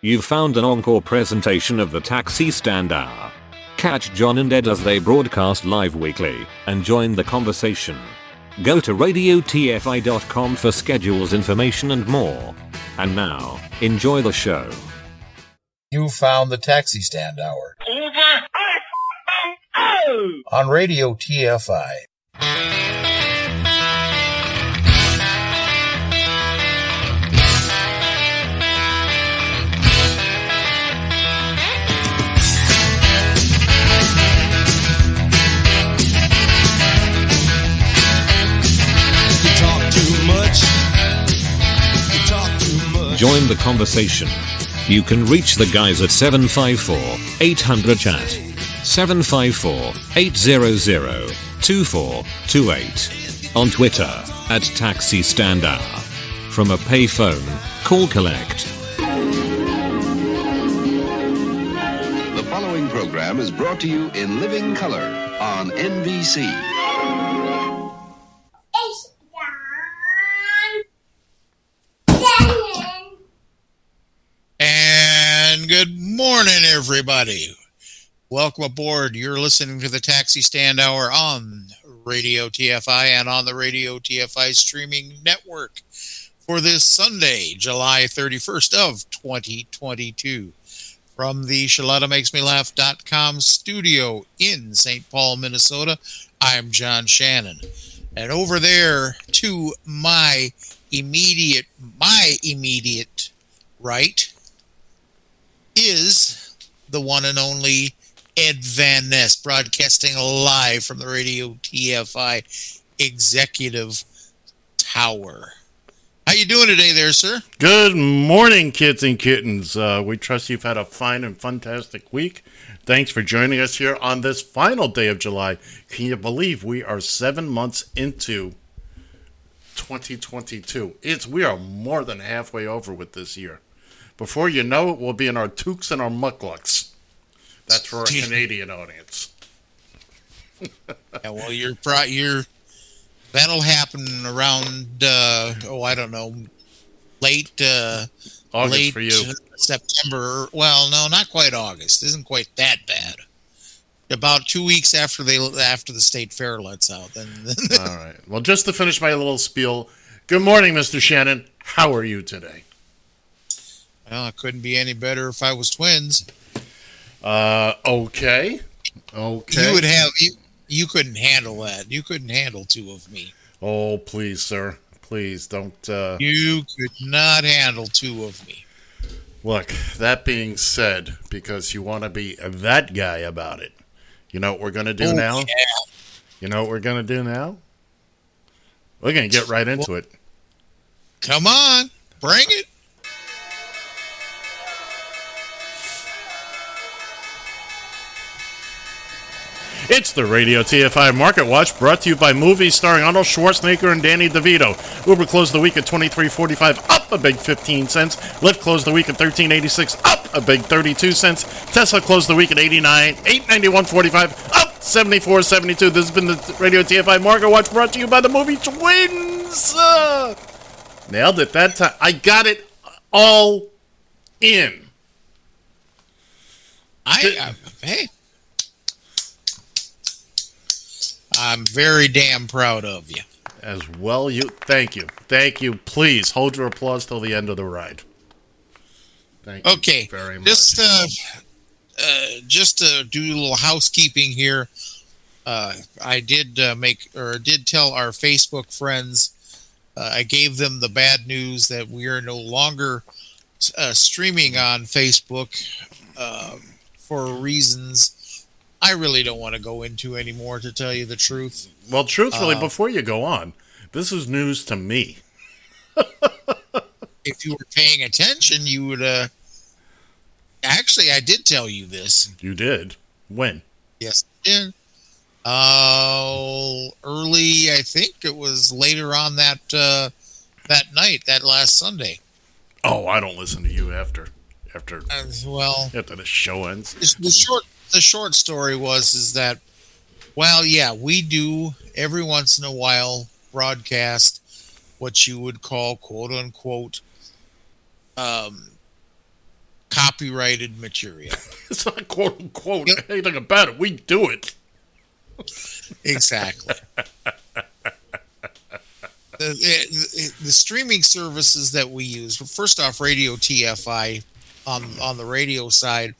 You've found an encore presentation of the Taxi Stand Hour. Catch John and Ed as they broadcast live weekly and join the conversation. Go to radiotfi.com for schedules, information, and more. And now, enjoy the show. You found the Taxi Stand Hour Over. On Radio TFI. Join the conversation. You can reach the guys at 754 800 chat. 754 800 2428. On Twitter at Taxi Stand Hour. From a payphone, call collect. The following program is brought to you in living color on NBC. And good morning, everybody. Welcome aboard. You're listening to the Taxi Stand Hour on Radio TFI and on the Radio TFI streaming network for this Sunday, July 31st of 2022. From the ShaladaMakesMeLaugh.com studio in St. Paul, Minnesota, I'm John Shannon. And over there to my immediate, my immediate right is the one and only Ed Van Ness, broadcasting live from the Radio TFI Executive Tower. How you doing today, there, sir? Good morning, kids and kittens. Uh, we trust you've had a fine and fantastic week. Thanks for joining us here on this final day of July. Can you believe we are seven months into 2022? It's we are more than halfway over with this year. Before you know it, we'll be in our toques and our mukluks. That's for our Canadian audience. Yeah, well, you're pro- you're that'll happen around uh, oh I don't know late uh, August late for you. September. Well, no, not quite August. Isn't quite that bad. About two weeks after they after the state fair lets out, then, then All right. Well, just to finish my little spiel. Good morning, Mr. Shannon. How are you today? Well, it couldn't be any better if I was twins. Uh, okay. Okay. You would have you. You couldn't handle that. You couldn't handle two of me. Oh, please, sir. Please don't. Uh, You could not handle two of me. look, that being said, because you want to be that guy about it, you know what we're going to do Oh, now? yeah. You know what we're going to do now? We're going to get right into it. Come on, bring it. It's the Radio TFI Market Watch brought to you by movies starring Arnold Schwarzenegger and Danny DeVito. Uber closed the week at 23.45, up a big 15 cents. Lyft closed the week at 13.86, up a big 32 cents. Tesla closed the week at 89, 891.45, up 74.72. This has been the Radio TFI Market Watch brought to you by the movie Twins. Uh, nailed it that time. I got it all in. I, I hey, I'm very damn proud of you. As well, you. Thank you. Thank you. Please hold your applause till the end of the ride. Thank you Okay, very much. just uh, uh, just to do a little housekeeping here. Uh, I did uh, make or did tell our Facebook friends. Uh, I gave them the bad news that we are no longer uh, streaming on Facebook um, for reasons I really don't want to go into anymore. To tell you the truth, well, truthfully, uh, before you go on, this is news to me. if you were paying attention, you would. Uh, actually, I did tell you this. You did. When? Yes, I did. Uh, early. I think it was later on that uh, that night, that last Sunday. Oh, I don't listen to you after after Uh, well, after the show ends. The short the short story was is that well yeah we do every once in a while broadcast what you would call quote unquote um copyrighted material. It's not quote unquote anything about it. We do it. Exactly. the, the, the streaming services that we use. First off, Radio TFI on on the radio side.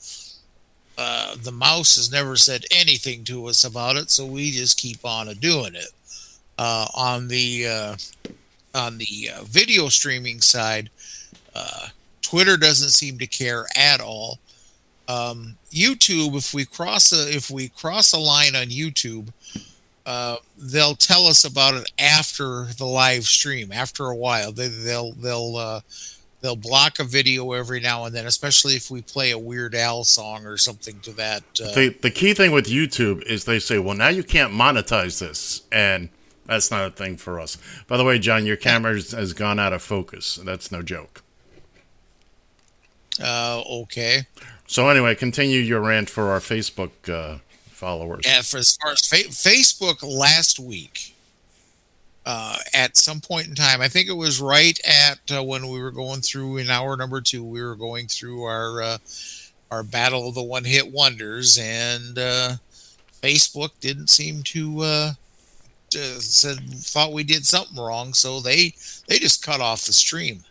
Uh, the mouse has never said anything to us about it, so we just keep on doing it. Uh, on the uh, on the uh, video streaming side, Twitter doesn't seem to care at all. Um, YouTube, if we cross a if we cross a line on YouTube, uh, they'll tell us about it after the live stream. After a while, they, they'll they'll uh, they'll block a video every now and then, especially if we play a Weird Al song or something to that. Uh, The the key thing with YouTube is they say, well, now you can't monetize this, and that's not a thing for us. By the way, John, your camera has- gone out of focus. That's no joke. uh, okay. So anyway, continue your rant for our Facebook uh, followers. And for as far as fa- Facebook last week, uh, at some point in time, I think it was right at uh, when we were going through in hour number two, we were going through our uh, our battle of the one hit wonders, and uh, Facebook didn't seem to uh, said thought we did something wrong, so they they just cut off the stream.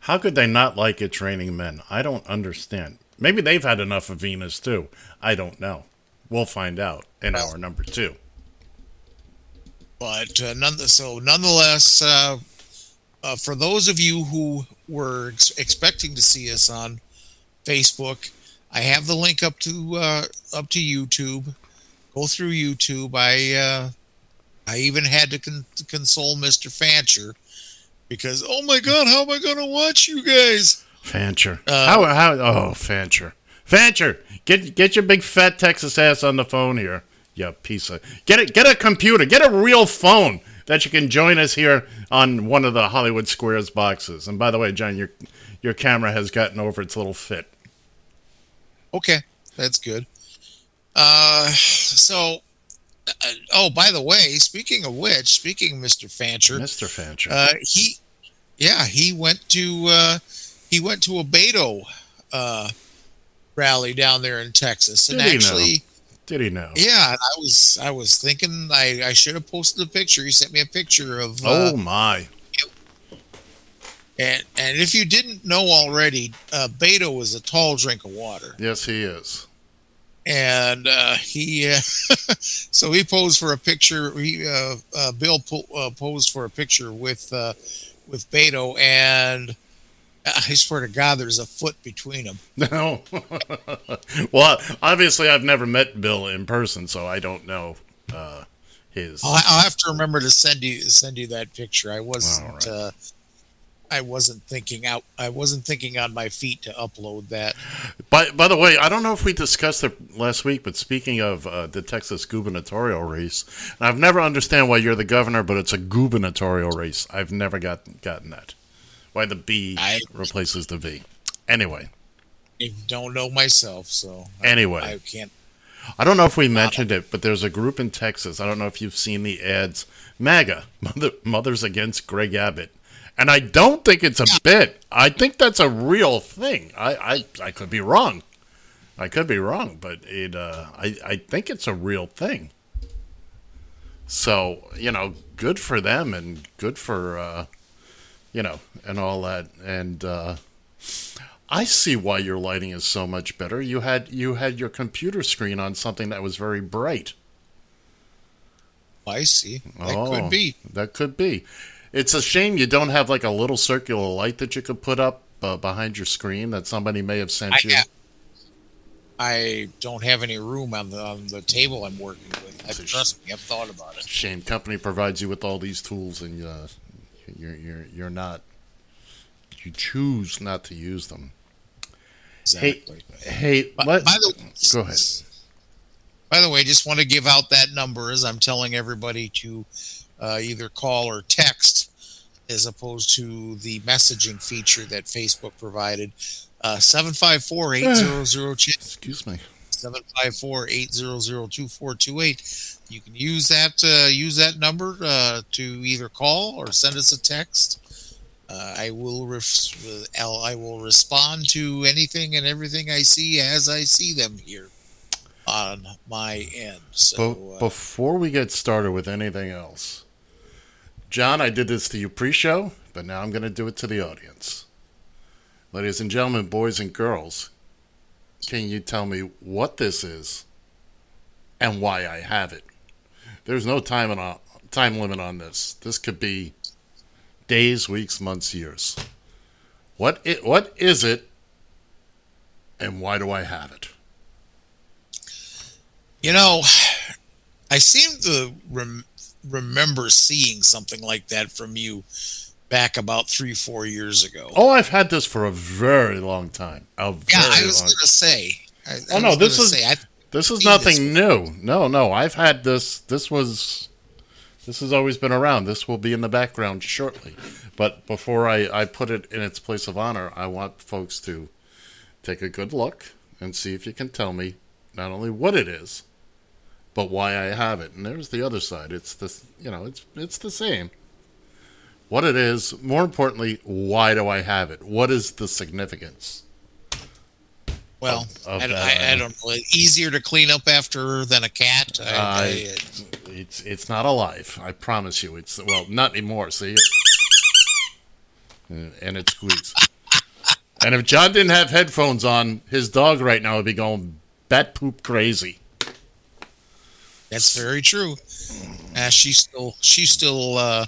How could they not like it training men? I don't understand. Maybe they've had enough of Venus too. I don't know. We'll find out in Well- hour number two. But uh, none, so nonetheless, uh, uh, for those of you who were ex- expecting to see us on Facebook, I have the link up to uh, up to YouTube. Go through YouTube. I uh, I even had to con- console Mister Fancher because oh my god, how am I going to watch you guys? Fancher. Uh, how how oh Fancher. Fancher, get get your big fat Texas ass on the phone here. You piece of get it get a computer, get a real phone that you can join us here on one of the Hollywood Squares boxes. And by the way, John, your your camera has gotten over its little fit. Okay, that's good. Uh, so. Uh, oh, by the way, speaking of which, speaking of Mr. Fancher, Mr. Fancher. Uh, he, yeah, he went to uh, he went to a Beto uh, rally down there in Texas, and Did he now? actually, Did he yeah, I was I was thinking I, I should have posted a picture. He sent me a picture of uh, oh my. and and if you didn't know already, uh, Beto is a tall drink of water, Yes, he is. and uh, he uh, so he posed for a picture. He uh, uh, Bill po- uh, posed for a picture with uh, with Beto, and I swear to God, there's a foot between them. No. well, obviously, I've never met Bill in person, so I don't know uh, his. I'll, I'll have to remember to send you send you that picture. I wasn't right. uh, I wasn't thinking out. I wasn't thinking on my feet to upload that. By by the way, I don't know if we discussed it last week, but speaking of uh, the Texas gubernatorial race, and I've never understand why you're the governor, but it's a gubernatorial race. I've never got gotten that. Why the B I- replaces the V. Anyway, I don't know myself, so Anyway. I can't. I don't know if we mentioned it, but there's a group in Texas. I don't know if you've seen the ads. MAGA, Mother, Mothers Against Greg Abbott. And I don't think it's a bit. I think that's a real thing. I, I, I could be wrong. I could be wrong, but it uh, I, I think it's a real thing. So, you know, good for them and good for, uh, you know, and all that. And uh, I see why your lighting is so much better. You had you had your computer screen on something that was very bright. I see. That Oh, could be. That could be. It's a shame you don't have like a little circular light that you could put up uh, behind your screen that somebody may have sent I, you. ha- I don't have any room on the on the table I'm working with. I, trust me, I've thought about it. Shame company provides you with all these tools and uh, you're you're you're not. You choose not to use them. Exactly. Hey, By, let, by the go ahead. By the way, just want to give out that number as I'm telling everybody to uh, either call or text, as opposed to the messaging feature that Facebook provided. Uh, Seven five four eight zero zero Excuse me. 754-800-2428. You can use that uh, use that number uh, to either call or send us a text. Uh, I will ref- I'll- respond to anything and everything I see as I see them here on my end. So Be- uh, before we get started with anything else, John, I did this to you pre-show, but now I'm going to do it to the audience. Ladies and gentlemen, boys and girls, can you tell me what this is and why I have it? There's no time on time limit on this. This could be days, weeks, months, years. What it what is it and why do I have it? You know, I seem to rem- remember seeing something like that from you back about three, four years ago. Oh, I've had this for a very long time. A very yeah, I was going to say. I, Oh, I no, was this is- say, I, This is nothing this new. No, no, I've had this. This was. This has always been around. This will be in the background shortly. But before I, I put it in its place of honor, I want folks to take a good look and see if you can tell me not only what it is, but why I have it. And there's the other side. It's this, you know it's it's the same. What it is, more importantly, why do I have it? What is the significance? Well, of I, that I, I don't know. Easier to clean up after than a cat. I, I- I, It's it's not alive. I promise you. It's well, not anymore. See, and and it squeaks. And if John didn't have headphones on, his dog right now would be going bat poop crazy. that's very true. Uh, she's still she's still uh,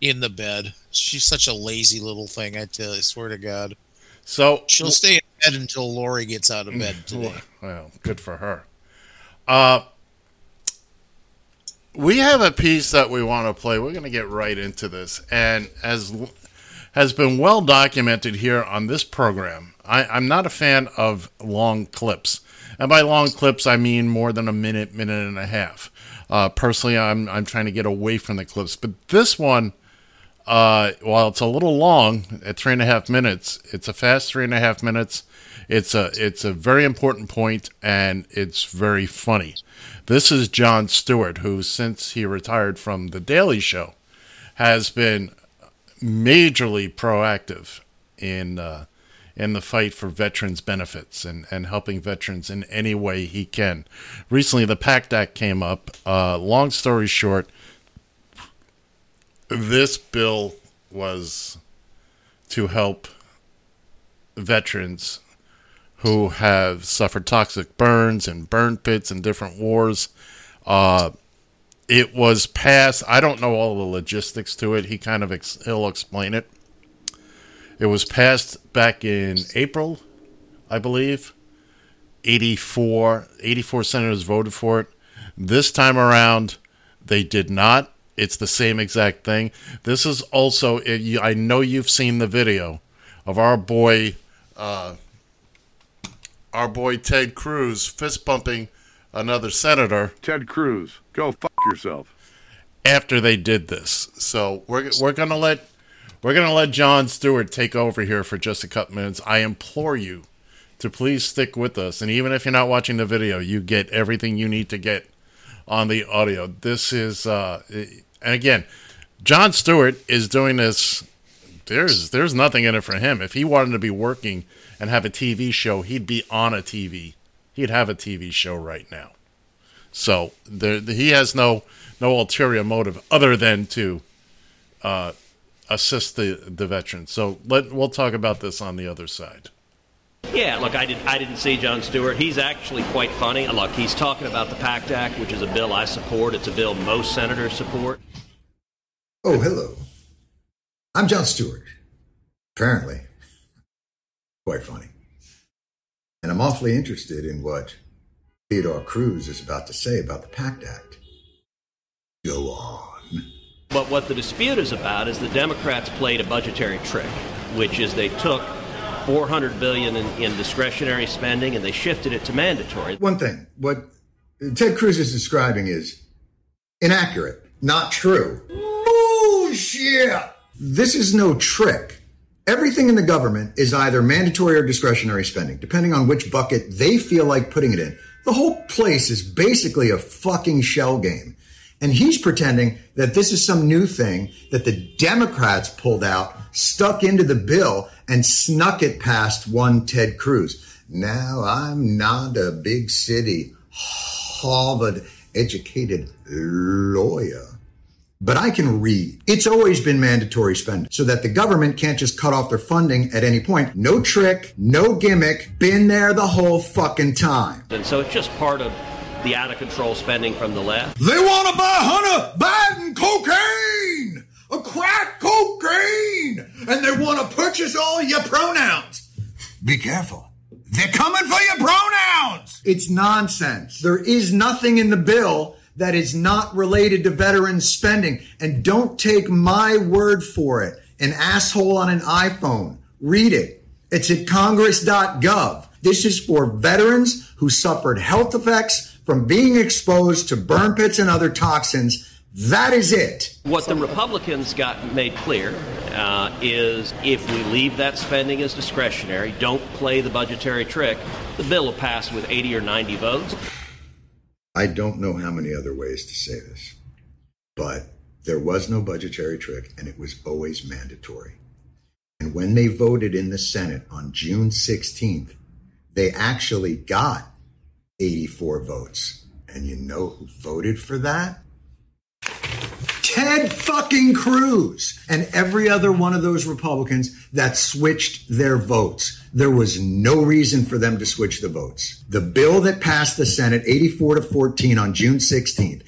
in the bed. She's such a lazy little thing. I tell you, I swear to God. So She'll stay in bed until Lori gets out of bed today. Well, good for her. Uh, we have a piece that we want to play. We're going to get right into this, and as has been well documented here on this program, I, I'm not a fan of long clips, and by long clips I mean more than a minute, minute and a half. Uh, personally, I'm I'm trying to get away from the clips, but this one. Uh, while it's a little long at three and a half minutes, it's a fast three and a half minutes. It's a it's a very important point and it's very funny. This is Jon Stewart, who since he retired from the Daily Show, has been majorly proactive in uh, in the fight for veterans benefits and, and helping veterans in any way he can. Recently, the PACT Act came up. Uh, long story short, this bill was to help veterans who have suffered toxic burns and burn pits and different wars. Uh, it was passed. I don't know all the logistics to it. He kind of ex- he'll explain it. It was passed back in April, I believe. 84, 84 senators voted for it. This time around, they did not. It's the same exact thing. This is also, I know you've seen the video of our boy, uh, our boy Ted Cruz fist bumping another senator Ted Cruz, go fuck yourself. after they did this. So we're we're gonna let we're gonna let Jon Stewart take over here for just a couple minutes. I implore you to please stick with us, and even if you're not watching the video, you get everything you need to get on the audio. This is uh, and again, Jon Stewart is doing this. There's there's nothing in it for him. If he wanted to be working and have a TV show, he'd be on a TV. He'd have a TV show right now. So there, he has no no ulterior motive other than to uh, assist the the veterans. So let we'll talk about this on the other side. Yeah, look, I did. I didn't see Jon Stewart. He's actually quite funny. Look, he's talking about the PACT Act, which is a bill I support. It's a bill most senators support. Oh, hello. I'm Jon Stewart. Apparently. Quite funny. And I'm awfully interested in what Theodore Cruz is about to say about the PACT Act. Go on. But what the dispute is about is the Democrats played a budgetary trick, which is they took 400 billion in, in discretionary spending and they shifted it to mandatory. One thing, what Ted Cruz is describing is inaccurate, not true. Bullshit! This is no trick. Everything in the government is either mandatory or discretionary spending, depending on which bucket they feel like putting it in. The whole place is basically a fucking shell game. And he's pretending that this is some new thing that the Democrats pulled out, stuck into the bill, and snuck it past one Ted Cruz. Now, I'm not a big city, Harvard educated lawyer, but I can read. It's always been mandatory spending so that the government can't just cut off their funding at any point. No trick, no gimmick, been there the whole fucking time. And so it's just part of the out of control spending from the left. They want to buy Hunter Biden cocaine, a crack cocaine, and they want to purchase all your pronouns. Be careful. They're coming for your pronouns. It's nonsense. There is nothing in the bill that is not related to veterans spending. And don't take my word for it. An asshole on an iPhone. Read it. It's at congress.gov. This is for veterans who suffered health effects from being exposed to burn pits and other toxins. That is it. What the Republicans got made clear uh, is if we leave that spending as discretionary, don't play the budgetary trick, the bill will pass with 80 or 90 votes. I don't know how many other ways to say this, but there was no budgetary trick and it was always mandatory. And when they voted in the Senate on June 16th, they actually got 84 votes. And you know who voted for that? Ted fucking Cruz and every other one of those Republicans that switched their votes. There was no reason for them to switch the votes. The bill that passed the Senate 84 to 14 on June 16th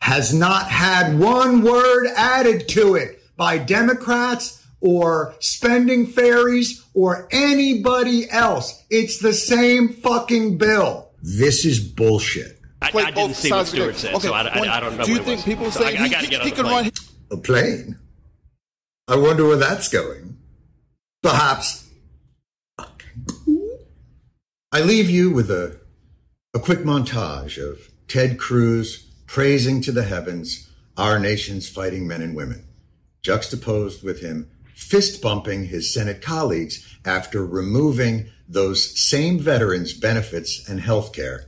has not had one word added to it by Democrats or spending fairies or anybody else. It's the same fucking bill. This is bullshit. I, Play I didn't both see sides of Stewart it. said, Okay, so I, I- one- I don't know do you it think was. people So say I, I he- got he- get he the can plane. run- A plane? I wonder where that's going. Perhaps. I leave you with a, a quick montage of Ted Cruz praising to the heavens our nation's fighting men and women, juxtaposed with him fist bumping his Senate colleagues after removing those same veterans' benefits and health care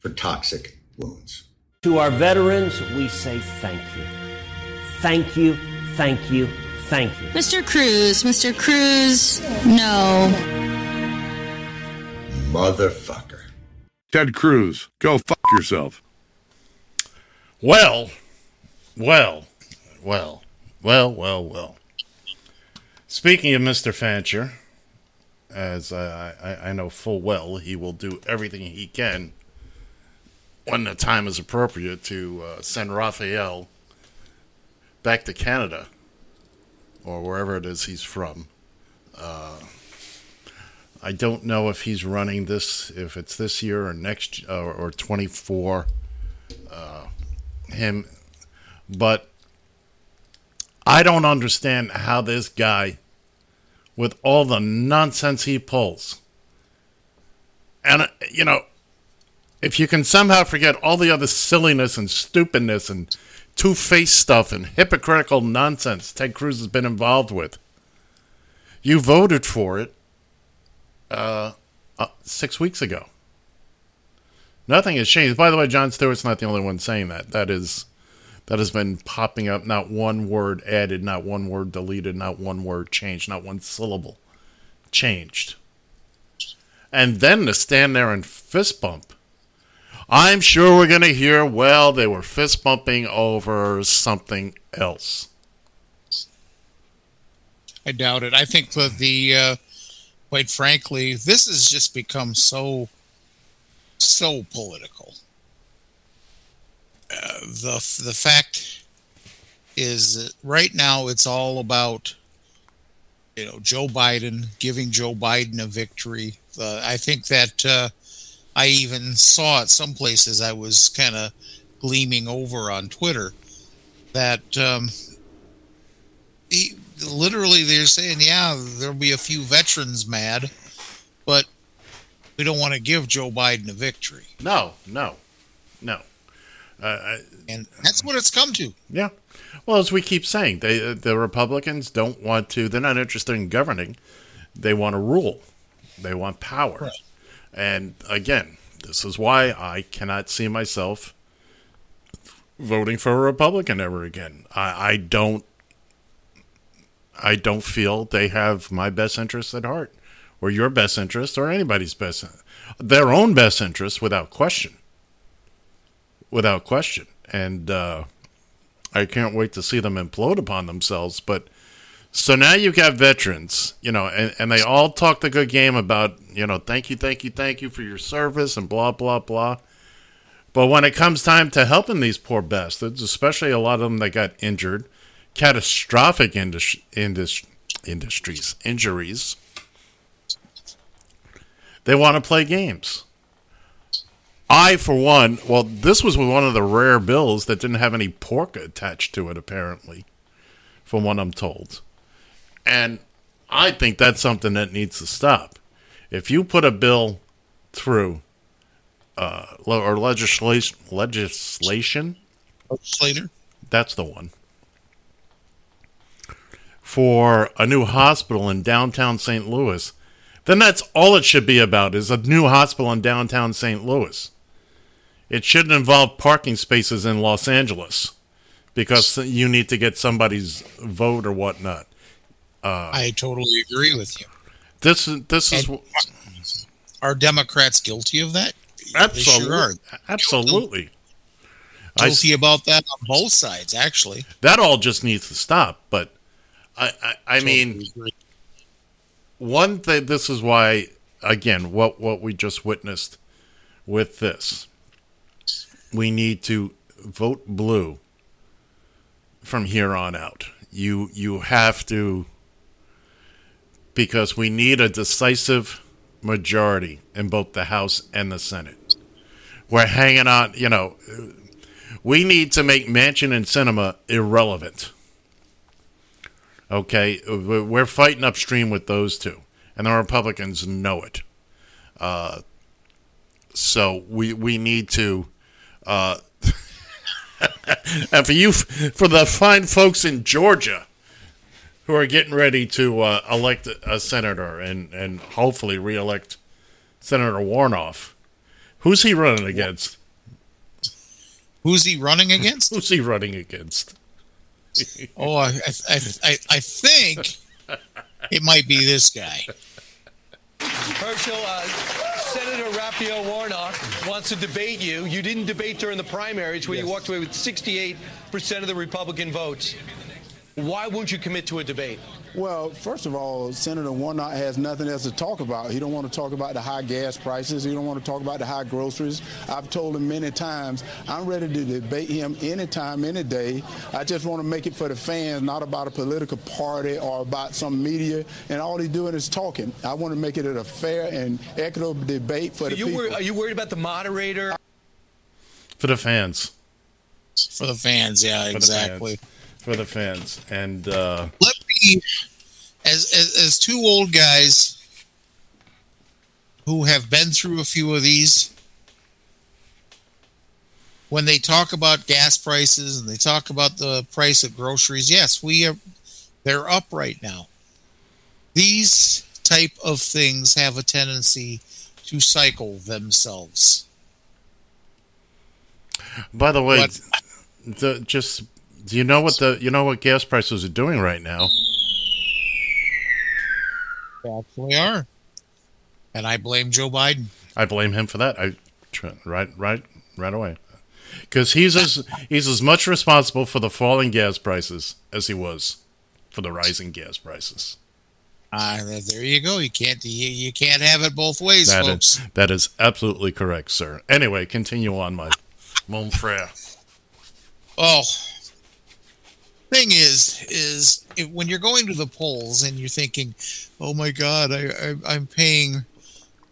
for toxic wounds. To our veterans, we say thank you. Thank you, thank you, thank you. Mr. Cruz, Mr. Cruz, no. Motherfucker. Ted Cruz, go fuck yourself. Well, well, well, well, well, well. Speaking of Mr. Fancher, as I, I, I know full well he will do everything he can when the time is appropriate to uh, send Raphael back to Canada or wherever it is he's from. Uh, I don't know if he's running this, if it's this year or next, or, or 24. Uh, him, but I don't understand how this guy, with all the nonsense he pulls, and uh, you know, if you can somehow forget all the other silliness and stupidness and two-faced stuff and hypocritical nonsense Ted Cruz has been involved with, you voted for it uh, uh, six weeks ago. Nothing has changed. By the way, Jon Stewart's not the only one saying that. That is that has been popping up. Not one word added, not one word deleted, not one word changed, not one syllable changed. And then to stand there and fist bump. I'm sure we're going to hear, well, they were fist bumping over something else. I doubt it. I think that the, uh, quite frankly, this has just become so, so political. Uh, the the fact is that right now it's all about, you know, Joe Biden giving Joe Biden a victory. Uh, I think that uh, I even saw it some places. I was kind of gleaming over on Twitter that um, he, literally they're saying, yeah, there'll be a few veterans mad, but we don't want to give Joe Biden a victory. No, no, no. Uh, and that's what it's come to. Yeah. Well, as we keep saying, they uh, the Republicans don't want to. They're not interested in governing. They want to rule. They want power. Right. And again, this is why I cannot see myself voting for a Republican ever again. I, I don't. I don't feel they have my best interests at heart, or your best interest, or anybody's best, their own best interest, without question. Without question, and uh, I can't wait to see them implode upon themselves. But so now you've got veterans, you know, and, and they all talk the good game about, you know, thank you, thank you, thank you for your service and blah, blah, blah. But when it comes time to helping these poor bastards, especially a lot of them that got injured, catastrophic indus- indus- industries, injuries, they want to play games. I, for one, well, this was one of the rare bills that didn't have any pork attached to it, apparently, from what I'm told. And I think that's something that needs to stop. If you put a bill through uh, or legislation, legislation, Legislator? that's the one, for a new hospital in downtown St. Louis, then that's all it should be about is a new hospital in downtown St. Louis. It shouldn't involve parking spaces in Los Angeles because you need to get somebody's vote or whatnot. Uh, I totally agree with you. this is this is And are Democrats guilty of that? Absolutely sure absolutely. I Guilty about that on both sides, actually. that all just needs to stop. But I, I, I mean, one thing. This is why, again, what what we just witnessed with this, we need to vote blue from here on out. You you have to because we need a decisive majority in both the House and the Senate. We're hanging on, you know, we need to make Manchin and Sinema irrelevant. Okay, we're fighting upstream with those two, and the Republicans know it. Uh, so we we need to. Uh, and for you, for the fine folks in Georgia who are getting ready to uh, elect a senator and and hopefully reelect Senator Warnock, who's he running against? Who's he running against? Who's he running against? Oh, I, I, I, I think it might be this guy. Herschel, uh, Senator Raphael Warnock wants to debate you. You didn't debate during the primaries where you walked away with 68% of the Republican votes. Why won't you commit to a debate? Well, first of all, Senator Warnock has nothing else to talk about. He don't want to talk about the high gas prices. He don't want to talk about the high groceries. I've told him many times I'm ready to debate him anytime, any day. I just want to make it for the fans, not about a political party or about some media. And all he's doing is talking. I want to make it a fair and equitable debate for Are the you, people. wor- are you worried about the moderator? For the fans. For the fans, yeah, For the exactly. fans. For the fans. And uh, Let me, as, as as two old guys who have been through a few of these, when they talk about gas prices and they talk about the price of groceries, yes, we are they're up right now. These type of things have a tendency to cycle themselves. by the way, What? the, just do you know what the you know what gas prices are doing right now? They actually are. And I blame Joe Biden. I blame him for that. I right right right away because he's as he's as much responsible for the falling gas prices as he was for the rising gas prices. Ah, there you go. You can't you, you can't have it both ways, That folks. is that is absolutely correct, sir. Anyway, continue on, my mon frere. Oh, thing is, is if, when you're going to the polls and you're thinking, "Oh my God, I, I I'm paying,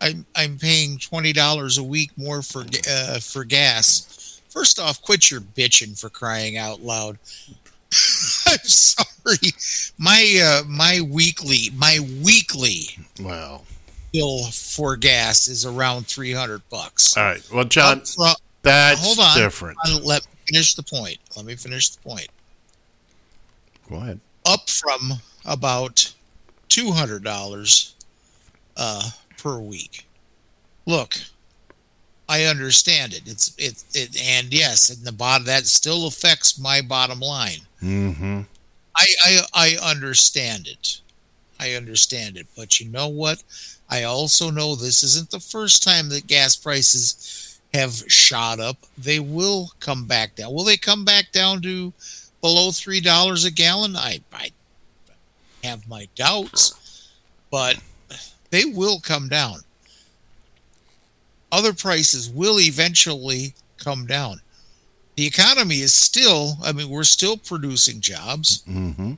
I'm I'm paying twenty dollars a week more for uh, for gas." First off, quit your bitching for crying out loud. I'm sorry, my uh, my weekly my weekly Well, bill for gas is around three hundred bucks. all right. Well, John, that's hold on. different. Let me finish the point. Let me finish the point. Go ahead. Up from about two hundred dollars uh, per week. Look, I understand it. It's it, it and yes, and the bottom that still affects my bottom line. Mm-hmm. I, I I understand it. I understand it, but you know what? I also know this isn't the first time that gas prices have shot up. They will come back down. Will they come back down to below three dollars a gallon? I I have my doubts, but they will come down. Other prices will eventually come down. The economy is still, I mean, we're still producing jobs. Mm-hmm.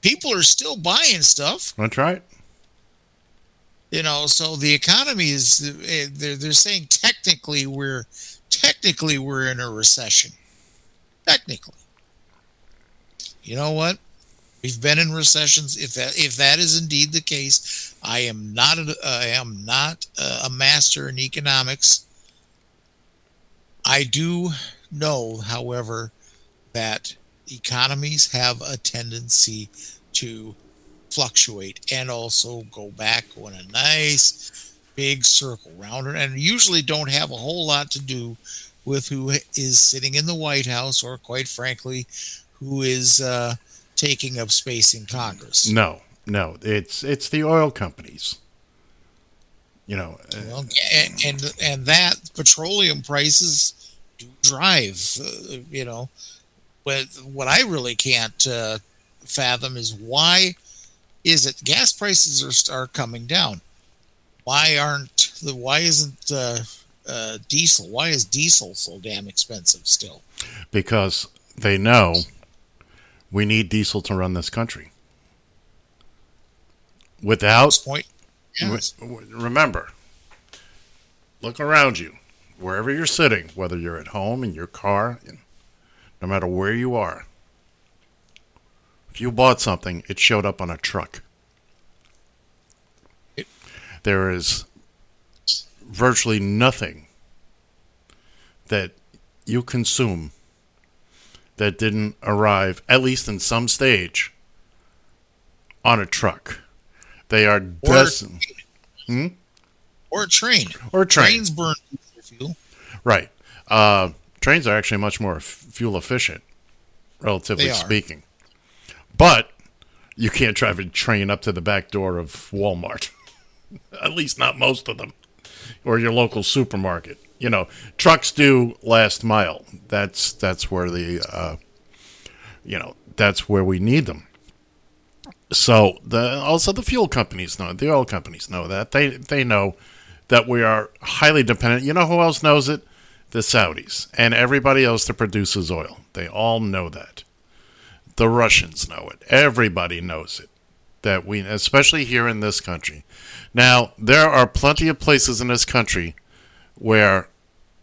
People are still buying stuff. That's right. You know, so the economy is they're they're saying technically we're technically we're in a recession. Technically. You know what? We've been in recessions. If that if that is indeed the case, I am not a, I am not a master in economics. I do know, however, that economies have a tendency to fluctuate and also go back on a nice big circle round and usually don't have a whole lot to do with who is sitting in the White House or quite frankly who is uh, taking up space in Congress. No, no, it's it's the oil companies. You know, uh, well, and, and and that petroleum prices do drive. Uh, you know, but what I really can't uh, fathom is why is it gas prices are are coming down? Why aren't the why isn't uh, uh, diesel? Why is diesel so damn expensive still? Because they know we need diesel to run this country. Without point, yes. remember, look around you, wherever you're sitting, whether you're at home in your car, no matter where you are. If you bought something, it showed up on a truck. There is virtually nothing that you consume that didn't arrive, at least in some stage, on a truck. They are or, hmm? or a train. Or a train. Trains burn fuel. Right. Uh, trains are actually much more f- fuel efficient, relatively speaking. But you can't drive a train up to the back door of Walmart. At least not most of them. Or your local supermarket. You know, trucks do last mile. That's that's where the uh, you know, that's where we need them. So the also the fuel companies know, the oil companies know that. They they know that we are highly dependent. You know who else knows it? The Saudis and everybody else that produces oil. They all know that. The Russians know it. Everybody knows it. That we, especially here in this country. Now, there are plenty of places in this country where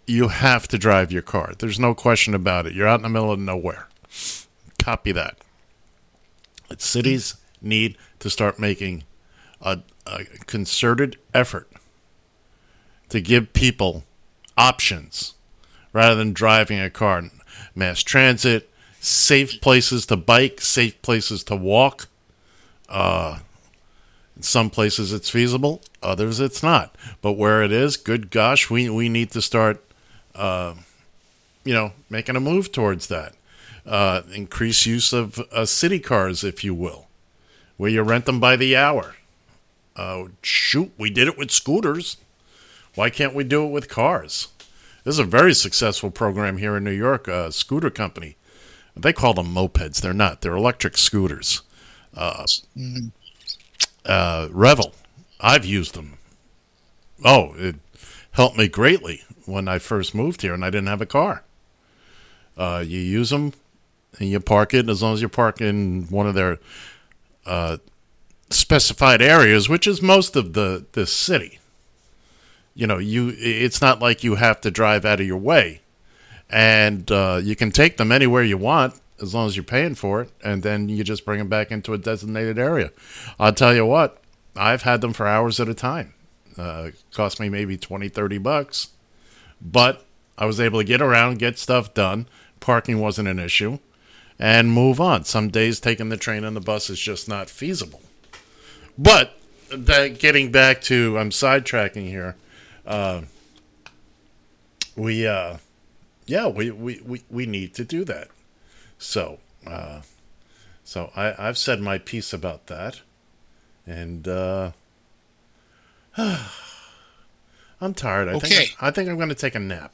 you have to drive your car. There's no question about it. You're out in the middle of nowhere. Copy that. But cities need to start making a, a concerted effort to give people options rather than driving a car. Mass transit, safe places to bike, safe places to walk. Uh, in some places it's feasible, others it's not. But where it is, good gosh, we, we need to start, uh, you know, making a move towards that. Uh, increase use of uh, city cars, if you will, where you rent them by the hour. Uh, shoot, we did it with scooters. Why can't we do it with cars? This is a very successful program here in New York, a scooter company. They call them mopeds. They're not. They're electric scooters. Uh, mm-hmm. Uh, Revel. I've used them. Oh, it helped me greatly when I first moved here and I didn't have a car. Uh, you use them and you park it as long as you park in one of their uh, specified areas, which is most of the, the city. You know, you it's not like you have to drive out of your way, and uh, you can take them anywhere you want as long as you're paying for it, and then you just bring them back into a designated area. I'll tell you what, I've had them for hours at a time. Uh, cost me maybe 20, 30 bucks, but I was able to get around, get stuff done. Parking wasn't an issue and move on. Some days taking the train and the bus is just not feasible. But that, getting back to, I'm sidetracking here. Uh, we uh yeah we we we, we need to do that so uh so i i've said my piece about that and uh i'm tired i Okay. think i think i'm going to take a nap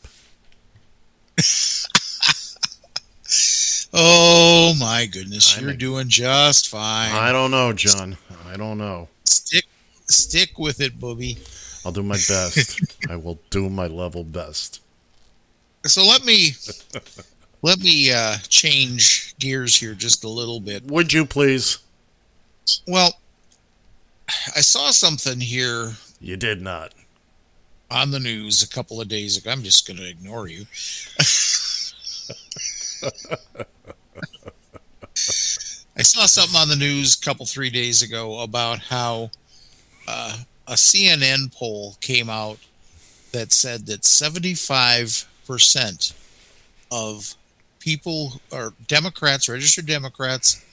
Oh my goodness, I you're think- doing just fine. i don't know john i don't know stick stick with it, booby. i'll do my best i will do my level best So let me let me uh, change gears here just a little bit. would you please Well, I saw something here you did not on the news a couple of days ago. I'm just going to ignore you. I saw something on the news a couple three days ago about how uh, a CNN poll came out that said that 75 percent of people or Democrats, registered Democrats,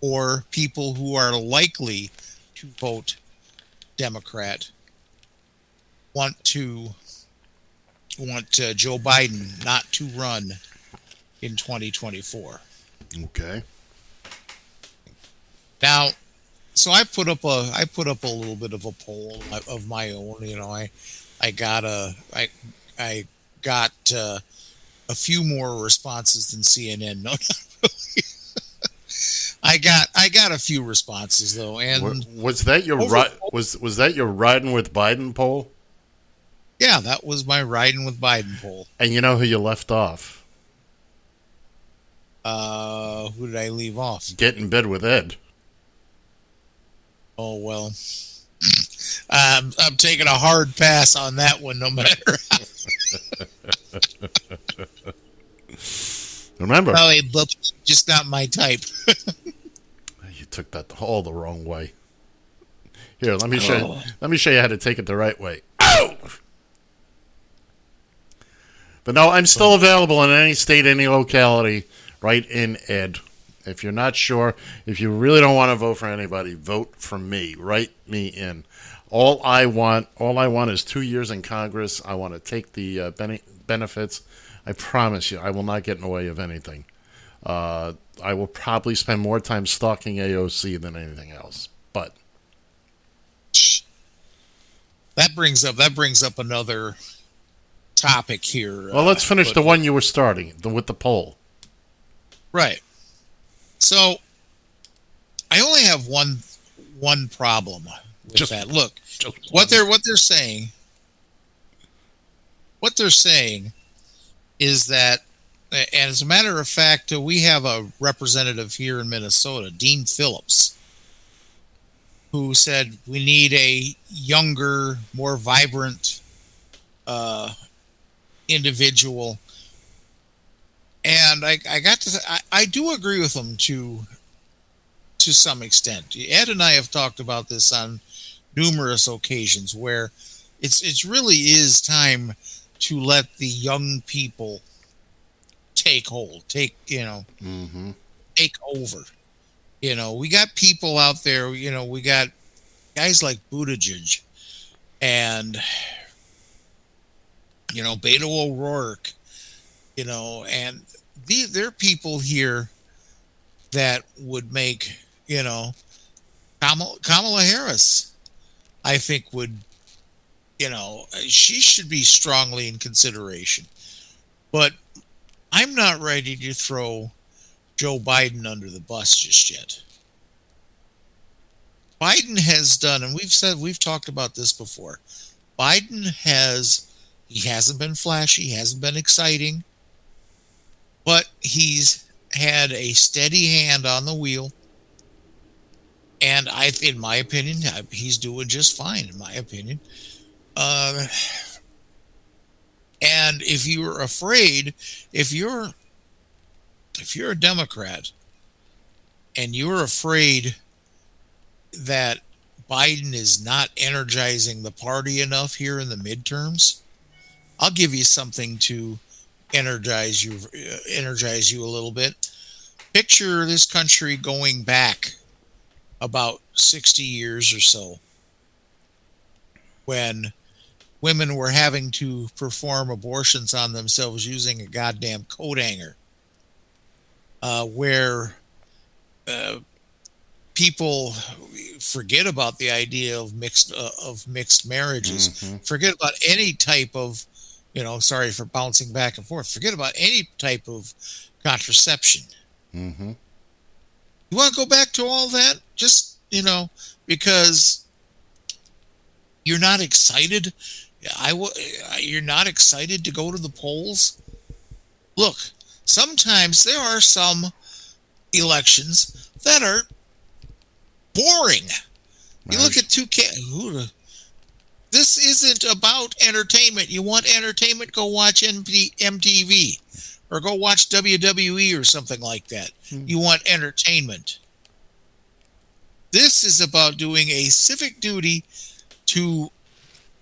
or people who are likely to vote Democrat want to want uh, Joe Biden not to run in 2024. okay Now, so I put up a I put up a little bit of a poll of my own. You know, I I got a I I got uh, a few more responses than CNN. No, not really. I got I got a few responses though, and was that your Over- ri- was was that your riding with biden poll yeah, that was my riding with Biden poll. and you know who you left off Uh, who did I leave off? get in bed with ed Oh well, um, I'm taking a hard pass on that one, no matter. remember Probably but just not my type. You took that all the wrong way. Here, let me show you, Oh. let me show you how to take it the right way. Ow! But no, I'm still available in any state, any locality, write in Ed. If you're not sure, if you really don't want to vote for anybody, vote for me. Write me in. All I want, all I want is two years in Congress. I want to take the uh, bene- benefits. I promise you, I will not get in the way of anything. Uh, I will probably spend more time stalking AOC than anything else. But that brings up that brings up another topic here. well, let's uh, finish but- the one you were starting the, with the poll. Right. So I only have one one problem with Just- that. Look, just what they're what they're saying what they're saying is that and as a matter of fact, we have a representative here in Minnesota, Dean Phillips, who said we need a younger, more vibrant uh, individual and I, I got to say, I, I do agree with him to to some extent. Ed and I have talked about this on numerous occasions where it's it's really is time to let the young people take hold, take you know, Mm-hmm. take over. You know, we got people out there. You know, we got guys like Buttigieg and you know Beto O'Rourke. You know, and the, there are people here that would make you know Kamala, Kamala Harris. I think would you know she should be strongly in consideration, but I'm not ready to throw Joe Biden under the bus just yet. Biden has done, and we've said we've talked about this before. Biden has he hasn't been flashy, hasn't been exciting, but he's had a steady hand on the wheel. And I, in my opinion, he's doing just fine. In my opinion, uh, and if you're afraid, if you're if you're a Democrat and you're afraid that Biden is not energizing the party enough here in the midterms, I'll give you something to energize you uh, energize you a little bit. Picture this country going back about 60 years or so when women were having to perform abortions on themselves using a goddamn coat hanger, uh, where uh, people forget about the idea of mixed uh, of mixed marriages, Mhm. forget about any type of, you know, sorry for bouncing back and forth, forget about any type of contraception. Mm-hmm. You want to go back to all that? Just, you know, because you're not excited. I w- you're not excited to go to the polls. Look, sometimes there are some elections that are boring. You look at two ca- who the- This isn't about entertainment. You want entertainment? Go watch MP- MTV or go watch WWE or something like that. Hmm. You want entertainment. This is about doing a civic duty to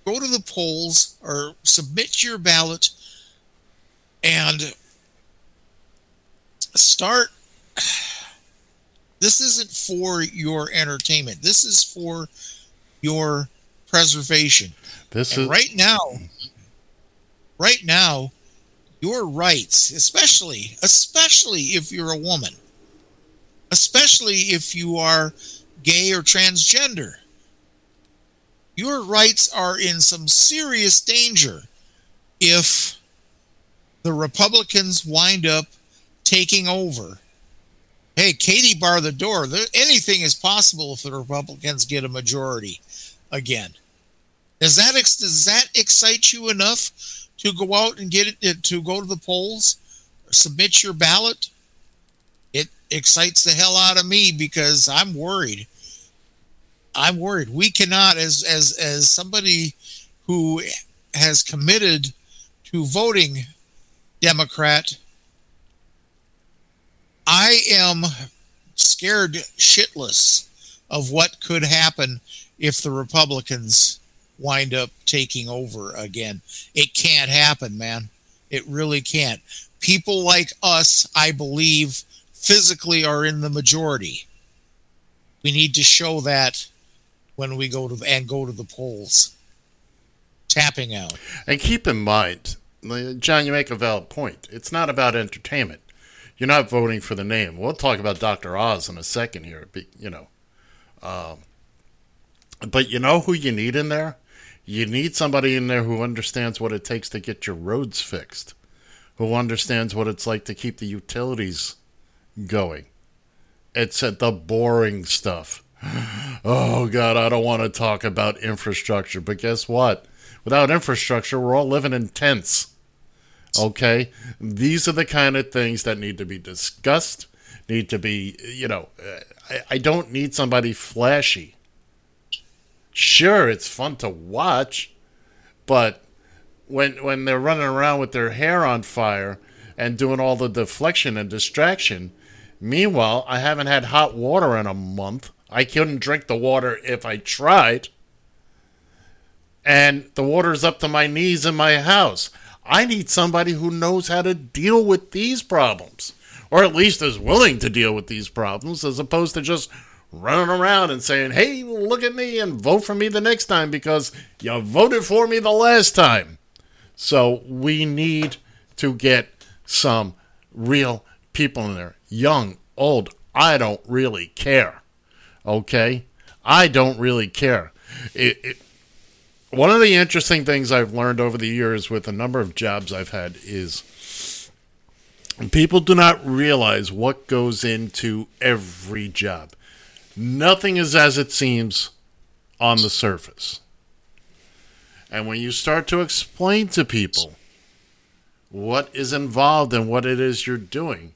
go to the polls or submit your ballot and start. This isn't for your entertainment. This is for your preservation. This And is right now, right now, your rights, especially, especially if you're a woman, especially if you are gay or transgender, your rights are in some serious danger if the Republicans wind up taking over. Hey, Katie bar the door. There, anything is possible if the Republicans get a majority again. Does that does that excite you enough to go out and get it uh, to go to the polls, submit your ballot? It excites the hell out of me because I'm worried. I'm worried. We cannot, as as as somebody who has committed to voting Democrat, I am scared shitless of what could happen if the Republicans wind up taking over again. It can't happen, man. It really can't. People like us, I believe, physically are in the majority. We need to show that when we go to the, and go to the polls. Tapping out. And keep in mind, John, you make a valid point. It's not about entertainment. You're not voting for the name. We'll talk about Dr. Oz in a second here. be- You know, um, but you know who you need in there? You need somebody in there who understands what it takes to get your roads fixed, who understands what it's like to keep the utilities going. It's uh, the boring stuff. Oh God, I don't want to talk about infrastructure, but guess what? Without infrastructure, we're all living in tents. Okay? These are the kind of things that need to be discussed, need to be, you know, I, I don't need somebody flashy. Sure, it's fun to watch, but when when they're running around with their hair on fire and doing all the deflection and distraction, meanwhile, I haven't had hot water in a month. I couldn't drink the water if I tried and the water's up to my knees in my house. I need somebody who knows how to deal with these problems, or at least is willing to deal with these problems, as opposed to just running around and saying, hey, look at me and vote for me the next time because you voted for me the last time. So we need to get some real people in there, young, old. I don't really care. Okay? I don't really care. It, it, one of the interesting things I've learned over the years with a number of jobs I've had is people do not realize what goes into every job. Nothing is as it seems on the surface. And when you start to explain to people what is involved in what it is you're doing,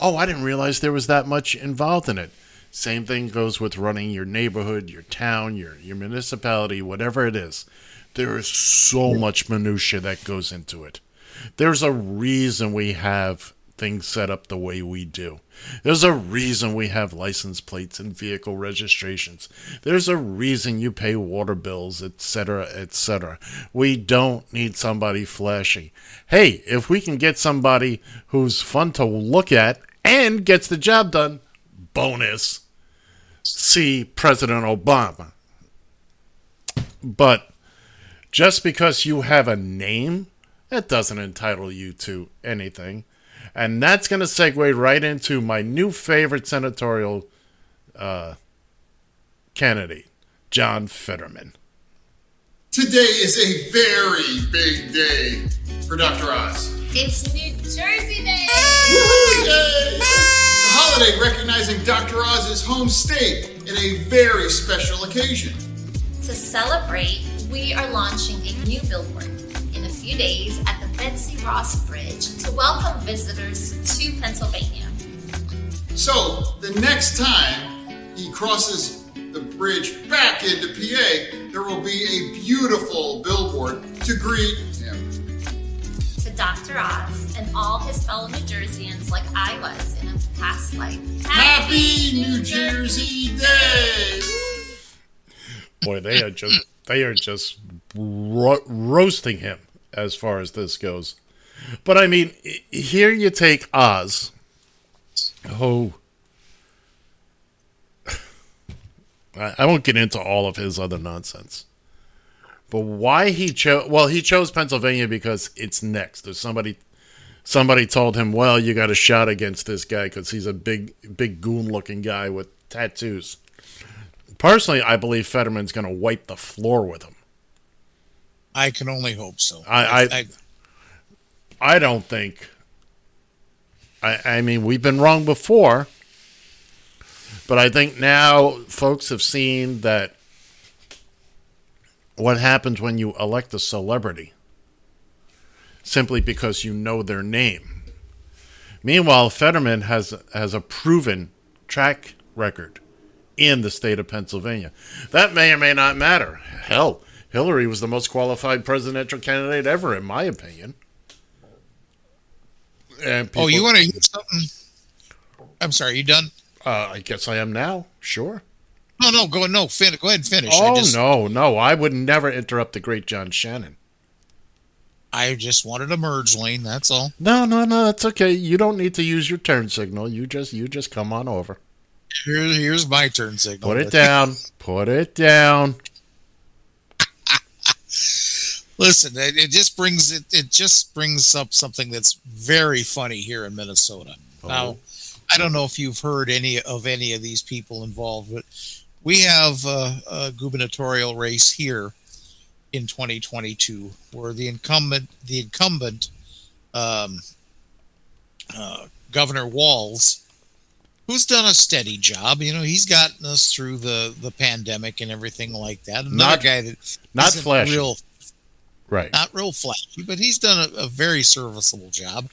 oh, I didn't realize there was that much involved in it. Same thing goes with running your neighborhood, your town, your, your municipality, whatever it is. There is so much minutia that goes into it. There's a reason we have things set up the way we do. There's a reason we have license plates and vehicle registrations. There's a reason you pay water bills, etc., etc. We don't need somebody flashy. Hey, if we can get somebody who's fun to look at and gets the job done, bonus. See President Obama. But just because you have a name, that doesn't entitle you to anything. And that's going to segue right into my new favorite senatorial uh, candidate, John Fetterman. Today is a very big day for Dr. Oz. It's New Jersey Day! Woohoo! Yay! Holiday recognizing Dr. Oz's home state in a very special occasion. To celebrate, we are launching a new billboard in a few days at the Betsy Ross Bridge to welcome visitors to Pennsylvania. So, the next time he crosses the bridge back into PA, there will be a beautiful billboard to greet him. To Dr. Oz and all his fellow New Jerseyans, like I was in a past life. Happy New Jersey Day! Boy, they are just they are just ro- roasting him as far as this goes. But I mean, here you take Oz, who I, I won't get into all of his other nonsense. But why he chose? Well, he chose Pennsylvania because it's next. There's somebody, somebody told him, "Well, you got a shot against this guy because he's a big, big goon-looking guy with tattoos." Personally, I believe Fetterman's going to wipe the floor with him. I can only hope so. I, I, I don't think. I, I mean, we've been wrong before, but I think now folks have seen that what happens when you elect a celebrity simply because you know their name. Meanwhile, Fetterman has has a proven track record in the state of Pennsylvania. That may or may not matter. Hell, Hillary was the most qualified presidential candidate ever, in my opinion. And oh, you want to hear something? I'm sorry, you done? Uh, I guess I am now. Sure. No, no, go no. Fin- go ahead and finish. Oh just, no, no! I would never interrupt the great John Shannon. I just wanted a merge lane. That's all. No, no, no. That's okay. You don't need to use your turn signal. You just, you just come on over. Here, here's my turn signal. Put it down. Put it down. Listen, it, it just brings it. It just brings up something that's very funny here in Minnesota. Now, I don't know if you've heard any of any of these people involved, but we have uh, a gubernatorial race here in 2022 where the incumbent, the incumbent um, uh, Governor Walz, who's done a steady job. You know, he's gotten us through the the pandemic and everything like that. Another Not- guy that not flashy. real Right. not real flashy, but he's done a, a very serviceable job.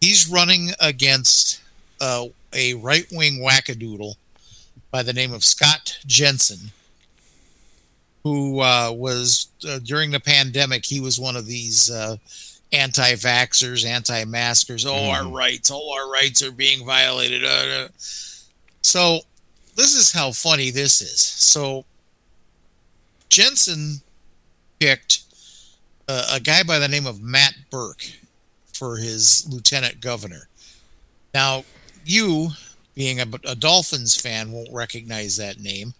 He's running against uh, a right wing wackadoodle by the name of Scott Jensen, who uh, was uh, during the pandemic. He was one of these uh, anti vaxxers, anti maskers. Oh, our rights, all our rights are being violated. Uh, uh. So, this is how funny this is. So, Jensen picked uh, a guy by the name of Matt Burke for his lieutenant governor. Now, you, being a, a Dolphins fan, won't recognize that name,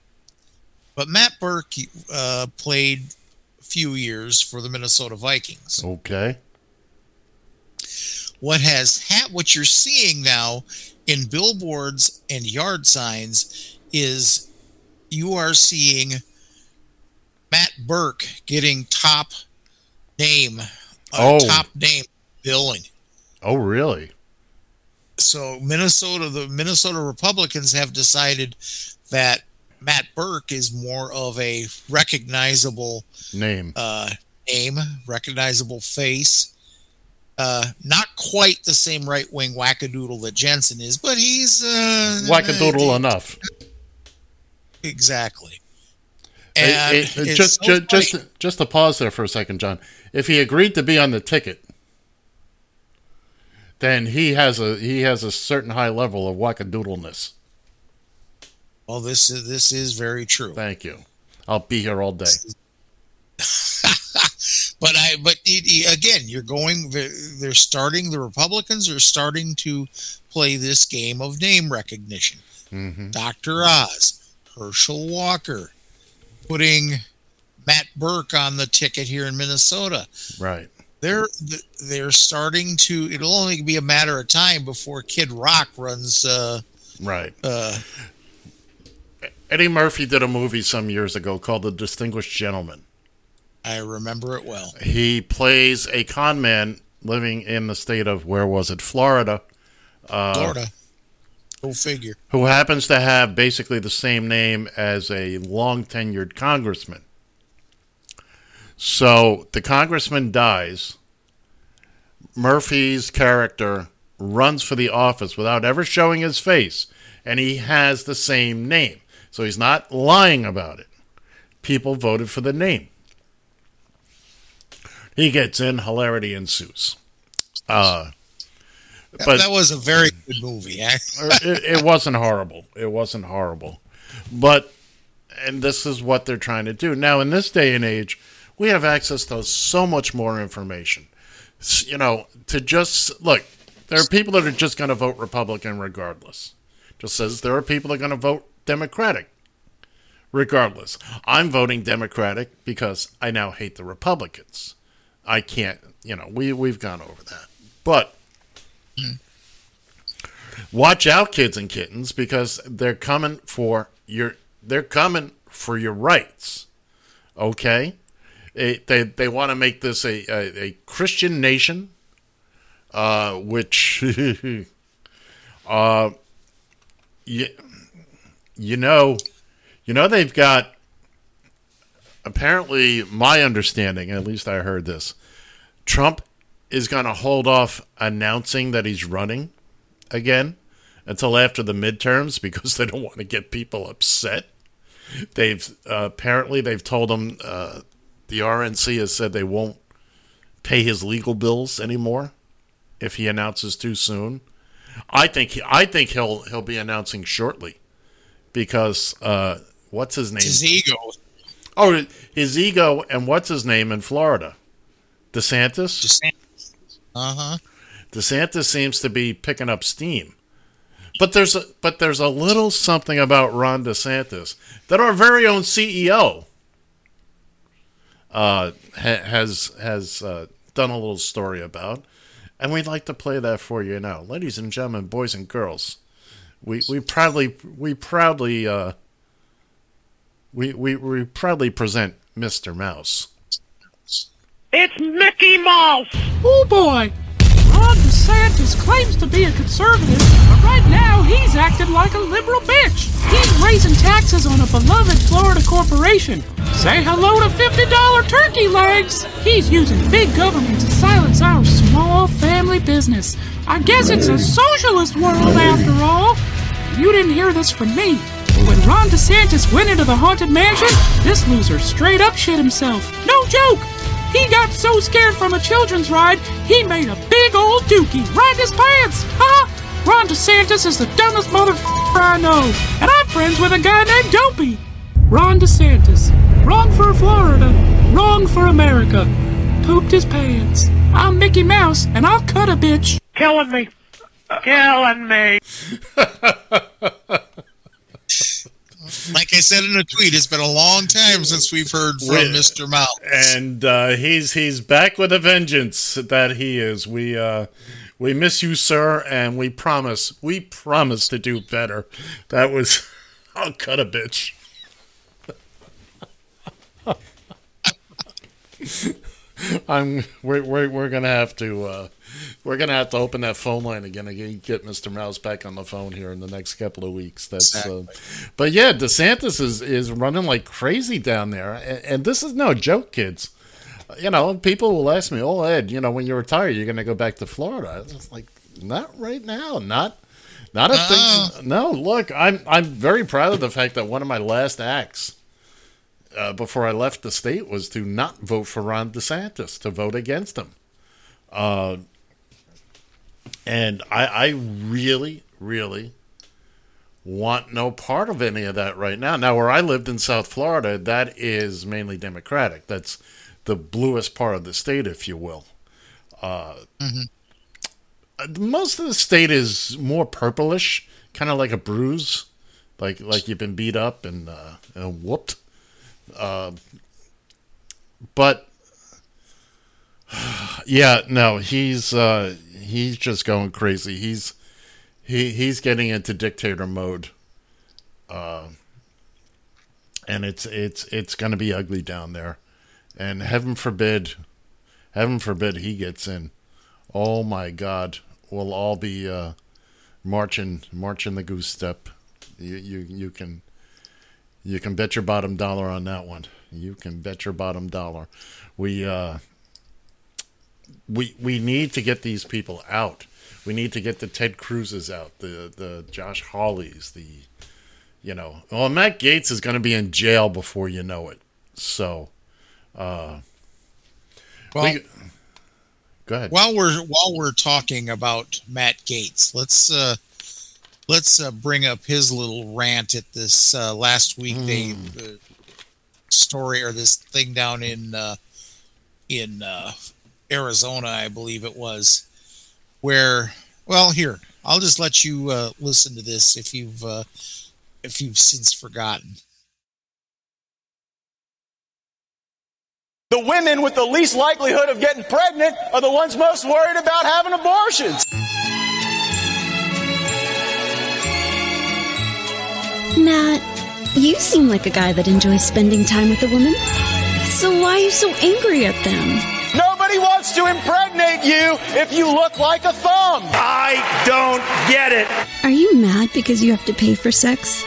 but Matt Burke uh, played a few years for the Minnesota Vikings. Okay. What has ha- what you're seeing now in billboards and yard signs is you are seeing Matt Burke getting top name, uh, Oh. top name billing. Oh, really? So Minnesota, the Minnesota Republicans have decided that Matt Burke is more of a recognizable Name. uh, name, recognizable face. Uh, not quite the same right wing wackadoodle that Jensen is, but he's uh, Wackadoodle enough. exactly. And it- it it's just, so ju- just, funny. just to pause there for a second, John. If he agreed to be on the ticket, then he has a he has a certain high level of wackadoodleness. Well, this is this is very true. Thank you. I'll be here all day. But I, but it, again, you're going. They're, starting. The Republicans are starting to play this game of name recognition. Mm-hmm. Dr. Oz, Herschel Walker, putting Matt Burke on the ticket here in Minnesota. Right. They're they're starting to. It'll only be a matter of time before Kid Rock runs. Uh, Right. uh, Eddie Murphy did a movie some years ago called The Distinguished Gentleman. I remember it well. He plays a con man living in the state of where was it, Florida, uh, Florida. Go figure. who happens to have basically the same name as a long tenured congressman. So the congressman dies. Murphy's character runs for the office without ever showing his face, and he has the same name. So he's not lying about it. People voted for the name. He gets in, hilarity ensues. Uh, That- but that was a very good movie. eh? it, it wasn't horrible. It wasn't horrible. But, and this is what they're trying to do. Now, in this day and age, we have access to so much more information. You know, to just look, there are people that are just going to vote Republican regardless. Just says there are people that are going to vote Democratic regardless. I'm voting Democratic because I now hate the Republicans. I can't, you know, we, we've gone over that. But watch out, kids and kittens, because they're coming for your they're coming for your rights. Okay, they they, they want to make this a, a, a Christian nation, uh, which uh, you, you know, you know they've got. Apparently, my understanding, at least I heard this, Trump is going to hold off announcing that he's running again until after the midterms because they don't want to get people upset. They've uh, apparently they've told him uh, the RNC has said they won't pay his legal bills anymore if he announces too soon. I think he, I think he'll he'll be announcing shortly because uh, what's his name? His ego. Oh, his ego and what's his name in Florida? DeSantis. DeSantis. Uh huh. DeSantis seems to be picking up steam. But there's a but there's a little something about Ron DeSantis that our very own CEO uh, ha- has has uh, done a little story about, and we'd like to play that for you now, ladies and gentlemen, boys and girls. We we proudly we proudly uh, we, we we proudly present Mr. Mouse. It's Mickey Mouse! Oh boy! Ron DeSantis claims to be a conservative, but right now he's acting like a liberal bitch. He's raising taxes on a beloved Florida corporation. Say hello to $50 turkey legs! He's using big government to silence our small family business. I guess it's a socialist world after all. You didn't hear this from me. When Ron DeSantis went into the haunted mansion, this loser straight up shit himself. No joke! He got so scared from a children's ride, he made a big old dookie right in his pants. Ha! Ron DeSantis is the dumbest motherfucker I know, and I'm friends with a guy named Dopey. Ron DeSantis, wrong for Florida, wrong for America. Pooped his pants. I'm Mickey Mouse, and I'll cut a bitch. Killing me. Killing me. Like I said in a tweet, it's been a long time since we've heard from We- Mr. Mouse. and uh, he's he's back with a vengeance that he is. We uh, we miss you, sir, and we promise we promise to do better. That was I'll cut a bitch. I'm we're, we're we're gonna have to uh, we're gonna have to open that phone line again and get Mr. Mouse back on the phone here in the next couple of weeks. That's uh, but yeah, DeSantis is is running like crazy down there, and, and this is no joke, kids. You know, people will ask me, "Oh, Ed, you know, when you retire, you're gonna go back to Florida?" It's like, not right now, not not a thing. No, look, I'm I'm very proud of the fact that one of my last acts uh, before I left the state was to not vote for Ron DeSantis, to vote against him. Uh, and I, I really, really want no part of any of that right now. Now, where I lived in South Florida, that is mainly Democratic. That's the bluest part of the state, if you will. Uh, uh, most of the state is more purplish, kind of like a bruise, like like you've been beat up and uh, and whooped. Uh, but yeah, no, he's uh, he's just going crazy. He's he he's getting into dictator mode, uh, and it's it's it's going to be ugly down there, and heaven forbid, heaven forbid he gets in. Oh my God, we'll all be uh, marching marching the goose step. You you you can you can bet your bottom dollar on that one. You can bet your bottom dollar. We uh, we we need to get these people out. We need to get the Ted Cruzes out, the the Josh Hawleys, the you know. Well, Matt Gaetz is going to be in jail before you know it. So, uh, Well, we- go ahead. While we're while we're talking about Matt Gaetz, let's uh, let's uh, bring up his little rant at this uh, last week. They uh, story or this thing down in uh, in uh, Arizona, I believe it was, where well here I'll just let you uh, listen to this if you've uh, if you've since forgotten. The women with the least likelihood of getting pregnant are the ones most worried about having abortions. Matt, uh, you seem like a guy that enjoys spending time with a woman. So why are you so angry at them? Nobody wants to impregnate you if you look like a thumb. I don't get it. Are you mad because you have to pay for sex?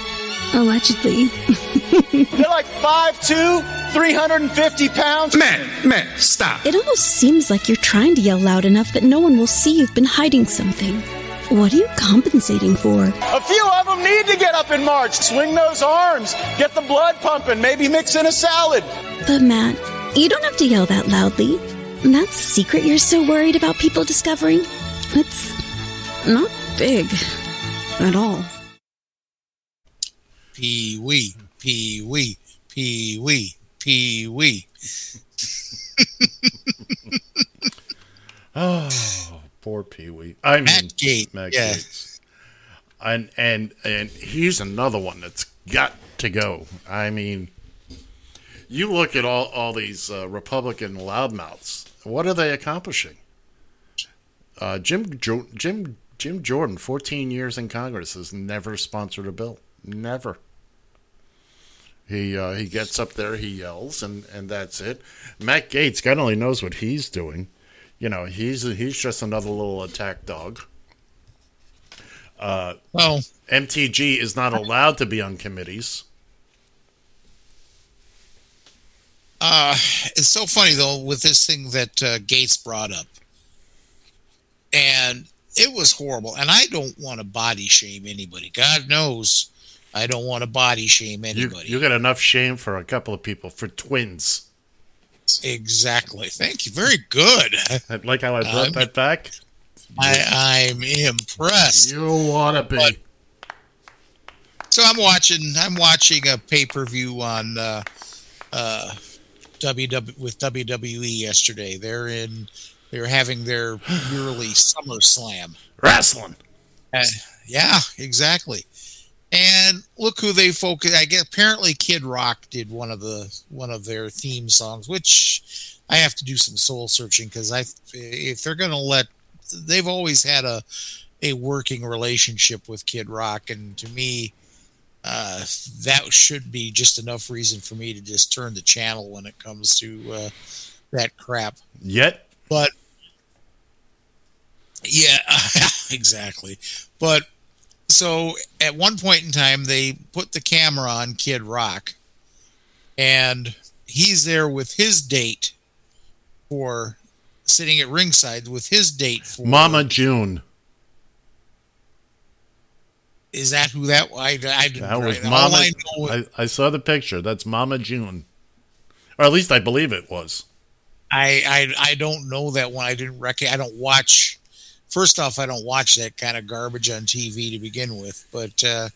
Allegedly. They're like 5'2, 350 pounds. Man, man, stop. It almost seems like you're trying to yell loud enough that no one will see you've been hiding something. What are you compensating for? A few of them need to get up in march, swing those arms, get the blood pumping, maybe mix in a salad. But Matt, you don't have to yell that loudly. That secret you're so worried about people discovering, it's not big at all. Pee wee, pee wee, pee wee, pee wee. Oh, poor Pee Wee. I mean, Matt Gaetz, Matt yeah. Gaetz. And and and he's another one that's got to go. I mean, you look at all all these uh, Republican loudmouths. What are they accomplishing? Uh, Jim jo- Jim Jim Jordan, 14 years in Congress, has never sponsored a bill. Never. He uh, he gets up there, he yells, and, and that's it. Matt Gaetz, God only knows what he's doing. You know, he's he's just another little attack dog. Uh, well, MTG is not allowed to be on committees. Uh, it's so funny though with this thing that uh, Gaetz brought up, and it was horrible. And I don't want to body shame anybody. God knows, I don't want to body shame You, anybody. you got enough shame for a couple of people for twins. Exactly. Thank you. Very good. I Like how I brought I'm- that back. I, I'm impressed. You want to be? So I'm watching. I'm watching a pay per view on uh, uh, WW with WWE yesterday. They're in. They're having their yearly SummerSlam. Wrestling. Uh, yeah, exactly. And look who they focus. I guess apparently Kid Rock did one of the one of their theme songs, which I have to do some soul searching because I if they're going to let they've always had a a working relationship with Kid Rock, and to me, uh, that should be just enough reason for me to just turn the channel when it comes to uh, that crap. Yet, But yeah, exactly. But so at one point in time, they put the camera on Kid Rock, and he's there with his date for sitting at ringside with his date for Mama June. Is that who that? I, I didn't. That was Mama. I know I, I saw the picture. That's Mama June, or at least I believe it was. I, I I don't know that one. I didn't rec. I don't watch. First off, I don't watch that kind of garbage on TV to begin with. But uh,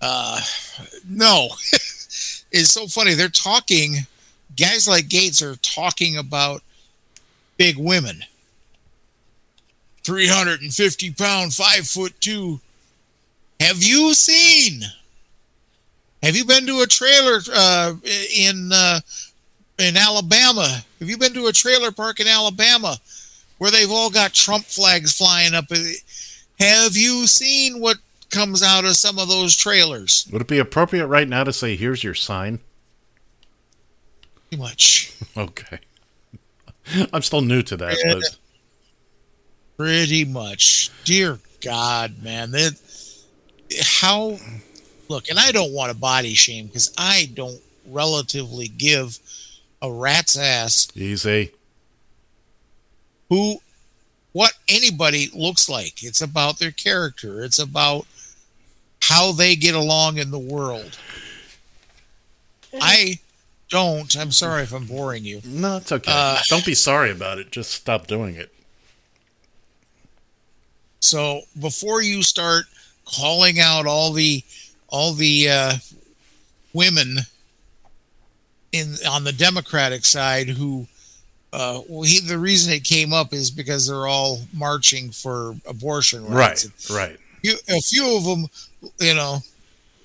uh, no, it's so funny. They're talking. Guys like Gaetz are talking about big women. Three hundred and fifty pound, five foot two. Have you seen? Have you been to a trailer uh, in uh, in Alabama. Have you been to a trailer park in Alabama where they've all got Trump flags flying up? Have you seen what comes out of some of those trailers? Would it be appropriate right now to say, here's your sign? Pretty much. Okay. I'm still new to that, Yeah. but Pretty much. Dear God, man. That how look, and I don't want to body shame because I don't relatively give a rat's ass easy. Who what anybody looks like. It's about their character. It's about how they get along in the world. I don't. I'm sorry if I'm boring you. No, it's okay. Uh, Don't be sorry about it. Just stop doing it. So before you start calling out all the all the uh, women in on the Democratic side who uh, well, he, the reason it came up is because they're all marching for abortion rights. Right, right. You, a few of them, you know,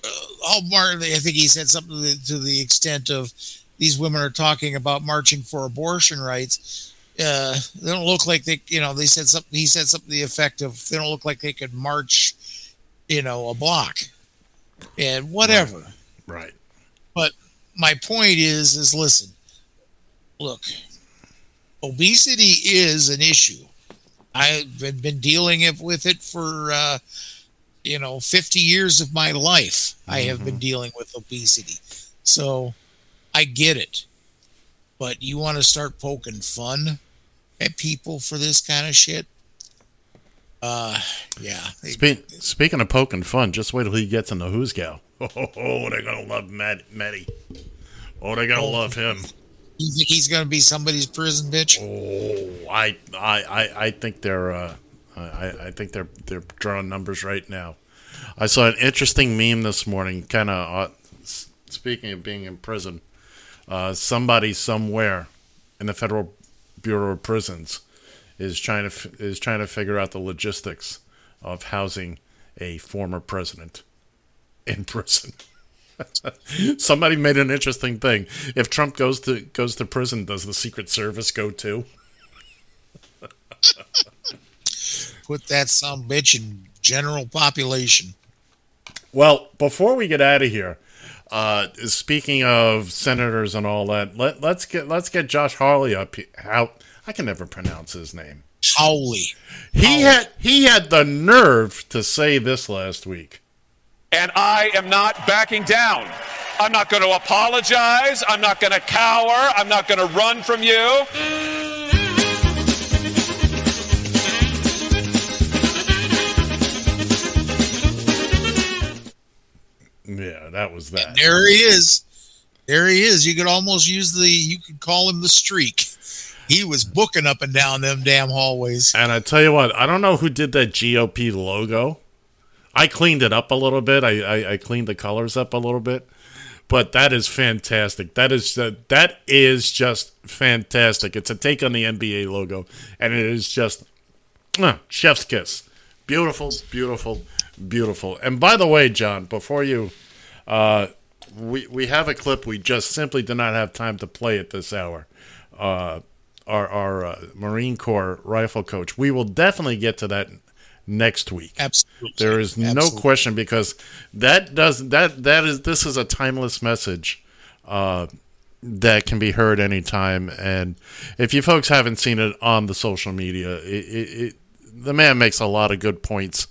uh, all Martin. I think he said something to the, to the extent of these women are talking about marching for abortion rights. Uh, they don't look like they, you know, they said something. He said something to the effect of they don't look like they could march, you know, a block, and whatever. Right. But my point is, is listen, look, obesity is an issue. I've been, dealing with it for, uh, you know, 50 years of my life. I have been dealing with obesity. So I get it. But you want to start poking fun at people for this kind of shit? Uh, yeah. Spe- speaking of poking fun, just wait till he gets in the hoosegow. Oh, they're gonna love Matt, Matty. Oh, they're gonna Oh. love him. You think he's going to be somebody's prison bitch? Oh, I, I, I, I think they're, uh, I, I think they're, they're drawing numbers right now. I saw an interesting meme this morning. Kind of, uh, speaking of being in prison, uh, somebody somewhere in the Federal Bureau of Prisons is trying to f- is trying to figure out the logistics of housing a former president in prison. Somebody made an interesting thing. If Trump goes to goes to prison, does the Secret Service go too? Put that some bitch in general population. Well, before we get out of here, uh, speaking of senators and all that, let let's get let's get Josh Hawley up. How I can never pronounce his name. Howley. He had he had the nerve to say this last week. And I am not backing down. I'm not going to apologize. I'm not going to cower. I'm not going to run from you. Yeah, that was that. There he is. There he is. You could almost use the. You could call him the streak. He was booking up and down them damn hallways. And I tell you what, I don't know who did that GOP logo. I cleaned it up a little bit. I, I, I cleaned the colors up a little bit, but that is fantastic. That is uh, that is just fantastic. It's a take on the NBA logo, and it is just uh, chef's kiss. Beautiful, beautiful, beautiful. And by the way, John, before you, uh, we we have a clip. We just simply did not have time to play at this hour. Uh, our our uh, Marine Corps rifle coach. We will definitely get to that next week. Absolutely, There is no question because that does that that is this is a timeless message uh, that can be heard anytime. And if you folks haven't seen it on the social media, it, it, it, the man makes a lot of good points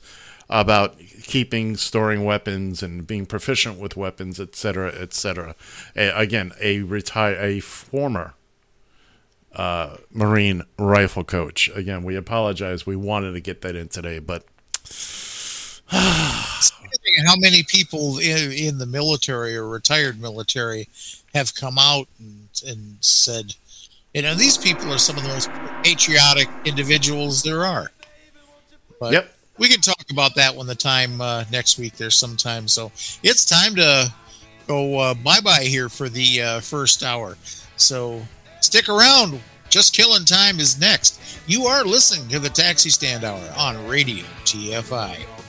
about keeping, storing weapons, and being proficient with weapons, etc., etc. again, a retire, a former uh, Marine rifle coach. Again, we apologize. We wanted to get that in today, but how many people in, in the military or retired military have come out and, and said, you know, these people are some of the most patriotic individuals there are. But Yep. we can talk about that when the time uh, next week there's some time. So it's time to go uh, bye bye here for the uh, first hour. So stick around. Just Killing Time is next. You are listening to the Taxi Stand Hour on Radio TFI.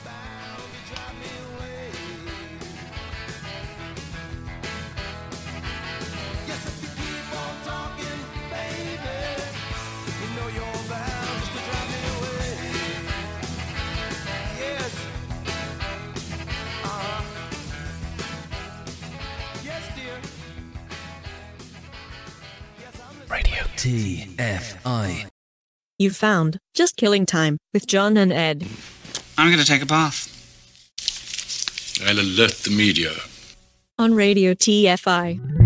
TFI. You've found Just Killing Time with John and Ed. I'm going to take a bath. I'll alert the media. On Radio TFI.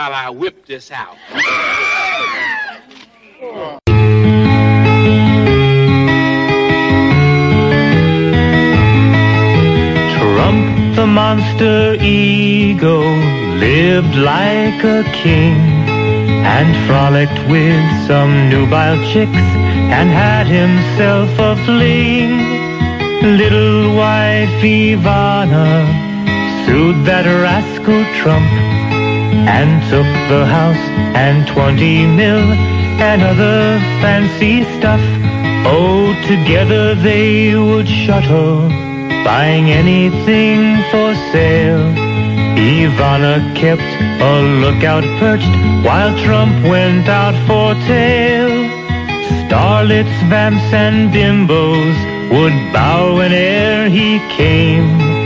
While I whip this out. Trump the monster ego lived like a king and frolicked with some nubile chicks and had himself a fling. Little wife Ivana sued that rascal Trump and took the house and 20 mil and other fancy stuff. Oh, together they would shuttle, buying anything for sale. Ivana kept a lookout perched while Trump went out for tail. Starlets, vamps, and bimbos would bow whene'er he came.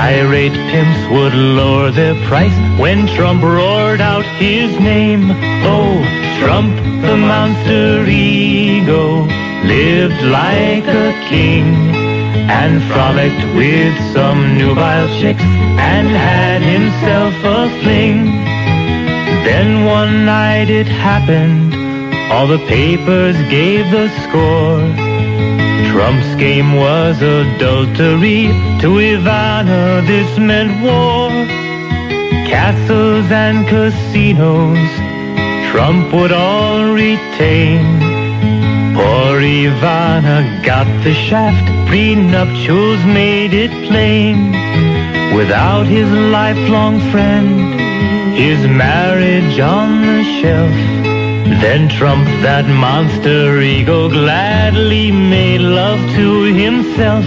Irate pimps would lower their price when Trump roared out his name. Oh, Trump, the monster ego, lived like a king and frolicked with some nubile chicks and had himself a fling. Then one night it happened, all the papers gave the score. Trump's game was adultery. To Ivana, this meant war. Castles and casinos, Trump would all retain. Poor Ivana got the shaft, prenuptials made it plain. Without his lifelong friend, his marriage on the shelf. Then Trump, that monster ego, gladly made love to himself.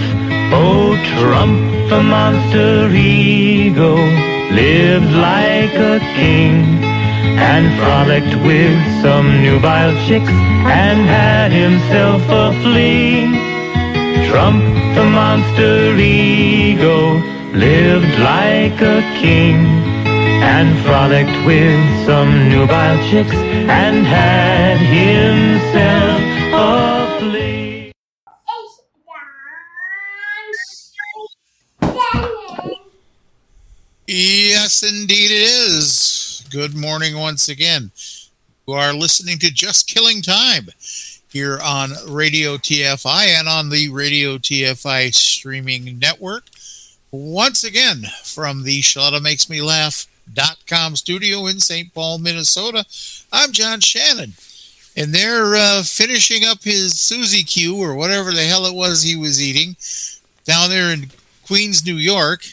Oh, Trump, the monster ego, lived like a king and frolicked with some nubile chicks and had himself a fling. Trump, the monster ego, lived like a king and frolicked with some nubile chicks and had himself a fling. Yes, indeed it is. Good morning once again. You are listening to Just Killing Time here on Radio TFI and on the Radio TFI streaming network. Once again, from the Shaletta Makes Me Laugh.com studio in St. Paul, Minnesota, I'm John Shannon. And they're uh, finishing up his Susie Q or whatever the hell it was he was eating down there in Queens, New York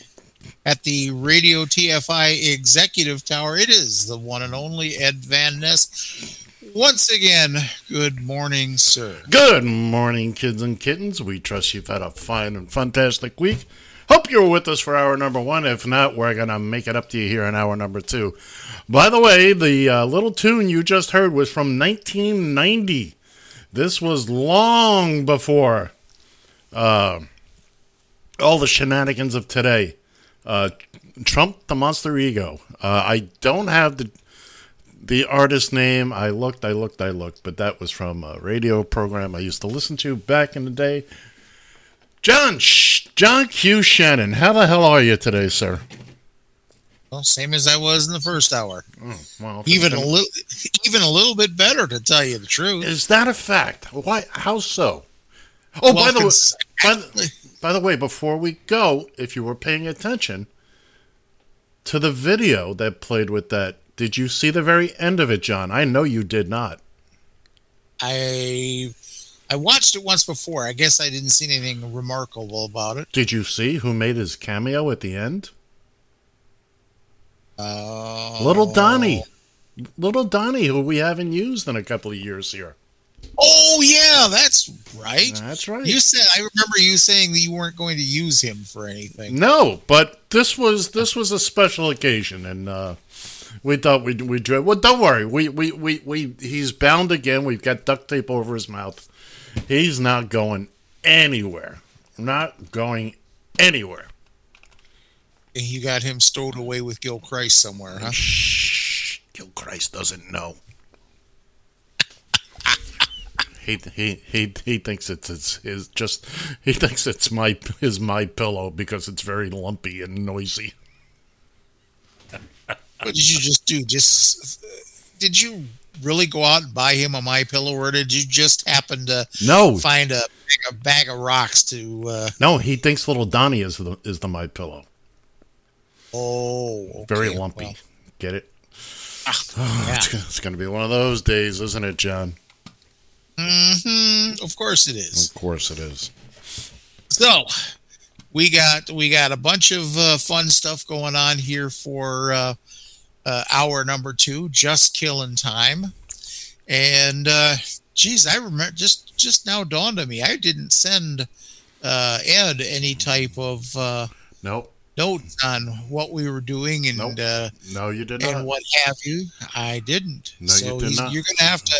at the Radio TFI Executive Tower. It is the one and only Ed Van Ness. Once again, good morning, sir. Good morning, kids and kittens. We trust you've had a fine and fantastic week. Hope you were with us for hour number one. If not, we're going to make it up to you here in hour number two. By the way, the uh, little tune you just heard was from 1990. This was long before uh, all the shenanigans of today. Uh, Trump, the Monster Ego. Uh, I don't have the the artist name. I looked, I looked, I looked, but that was from a radio program I used to listen to back in the day. John, Sh- John Q. Shannon, how the hell are you today, sir? Well, same as I was in the first hour. Oh, well, even a little, even a little bit better, to tell you the truth. Is that a fact? Why? How so? Oh, Well, by the way, cons- by, the- by the way, before we go, if you were paying attention, to the video that played with that. Did you see the very end of it, John? I know you did not. I I watched it once before. I guess I didn't see anything remarkable about it. Did you see who made his cameo at the end? Uh, Little Donnie. Little Donnie, who we haven't used in a couple of years here. Oh yeah, that's right. That's right. You said I remember you saying that you weren't going to use him for anything. No, but this was this was a special occasion, and uh, we thought we'd we would well. Don't worry, we, we we we he's bound again. We've got duct tape over his mouth. He's not going anywhere. Not going anywhere. And you got him stowed away with Gil Christ somewhere, huh? Shh, Gil Christ doesn't know. he, he he he thinks it's it's his just he thinks it's my his my pillow because it's very lumpy and noisy. What did you just do? Just did you really go out and buy him a my pillow, or did you just happen to No. find a, a bag of rocks to? Uh, No, he thinks little Donnie is the is the my pillow. oh, okay, Very lumpy. well, Get it? yeah. It's, it's going to be one of those days, isn't it, John? mm-hmm. Of course it is. Of course it is. So we got we got a bunch of uh, fun stuff going on here for uh, uh, hour number two, just killing time. And uh, geez, I remember just just now dawned on me I didn't send uh, Ed any type of uh, Nope. notes on what we were doing and uh, No, you did and not. what have you. I didn't. No, you so did he's- not. you're gonna have to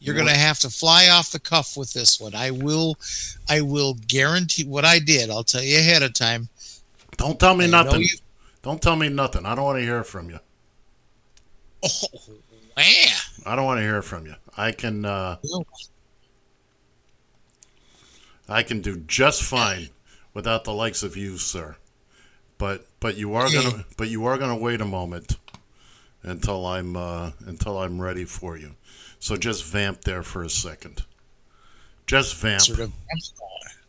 you're You gonna have to fly off the cuff with this one. I will I will guarantee what I did. I'll tell you ahead of time. Don't tell me I nothing. you- Don't tell me nothing. I don't want to hear from you. Oh man. I don't want to hear from you. I can uh, I can do just fine without the likes of you, sir. But but you are gonna but you are gonna wait a moment until I'm uh, until I'm ready for you. So just vamp there for a second. Just vamp. Sort of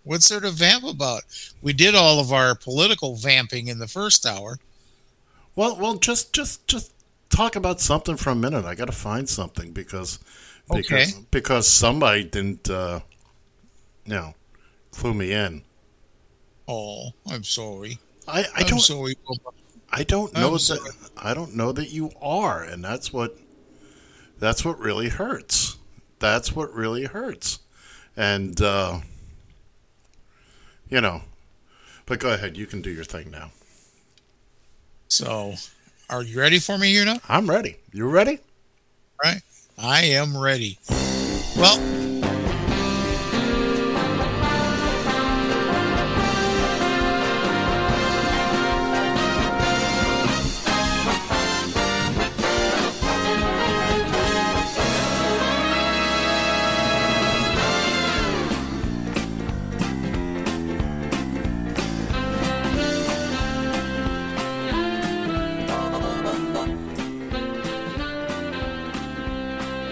what sort of vamp about? We did all of our political vamping in the first hour. Well, well, just just just talk about something for a minute. I got to find something because because Okay. because somebody didn't uh, you know clue me in. Oh, I'm sorry. I, I I'm don't sorry. I don't I'm know sorry. that I don't know that you are, and that's what that's what really hurts. That's what really hurts, and uh, you know. But go ahead, you can do your thing now. So, are you ready for me here now? I'm ready. You ready? Right. I am ready. Well,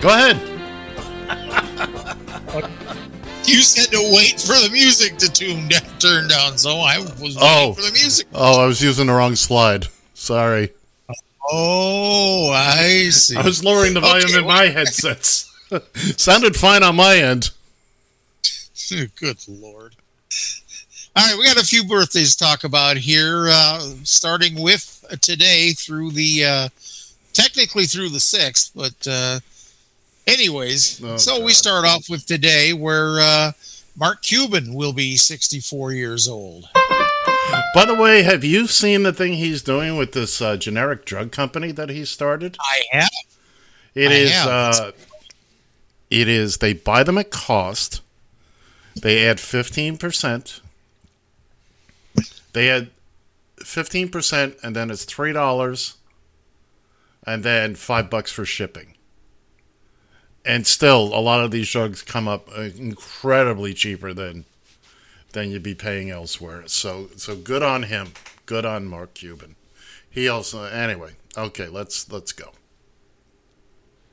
Go ahead. you said to wait for the music to tune down, turn down, so I was waiting Oh, for the music. oh, I was using the wrong slide. Sorry. Oh, I see. I was lowering the volume Okay, in my headsets. Sounded fine on my end. Good lord. All right, we got a few birthdays to talk about here, uh, starting with today through the uh, technically through the sixth, but uh, anyways, Oh, so we start off with today where uh, Mark Cuban will be 64 years old. By the way, have you seen the thing he's doing with this uh, generic drug company that he started? I have. It I is. have. Uh, it is. They buy them at cost. They add fifteen percent. They add fifteen percent, and then it's three dollars, and then five bucks for shipping. And still, a lot of these drugs come up uh, incredibly cheaper than than you'd be paying elsewhere. So, so good on him. Good on Mark Cuban. He also, anyway. Okay, let's let's go.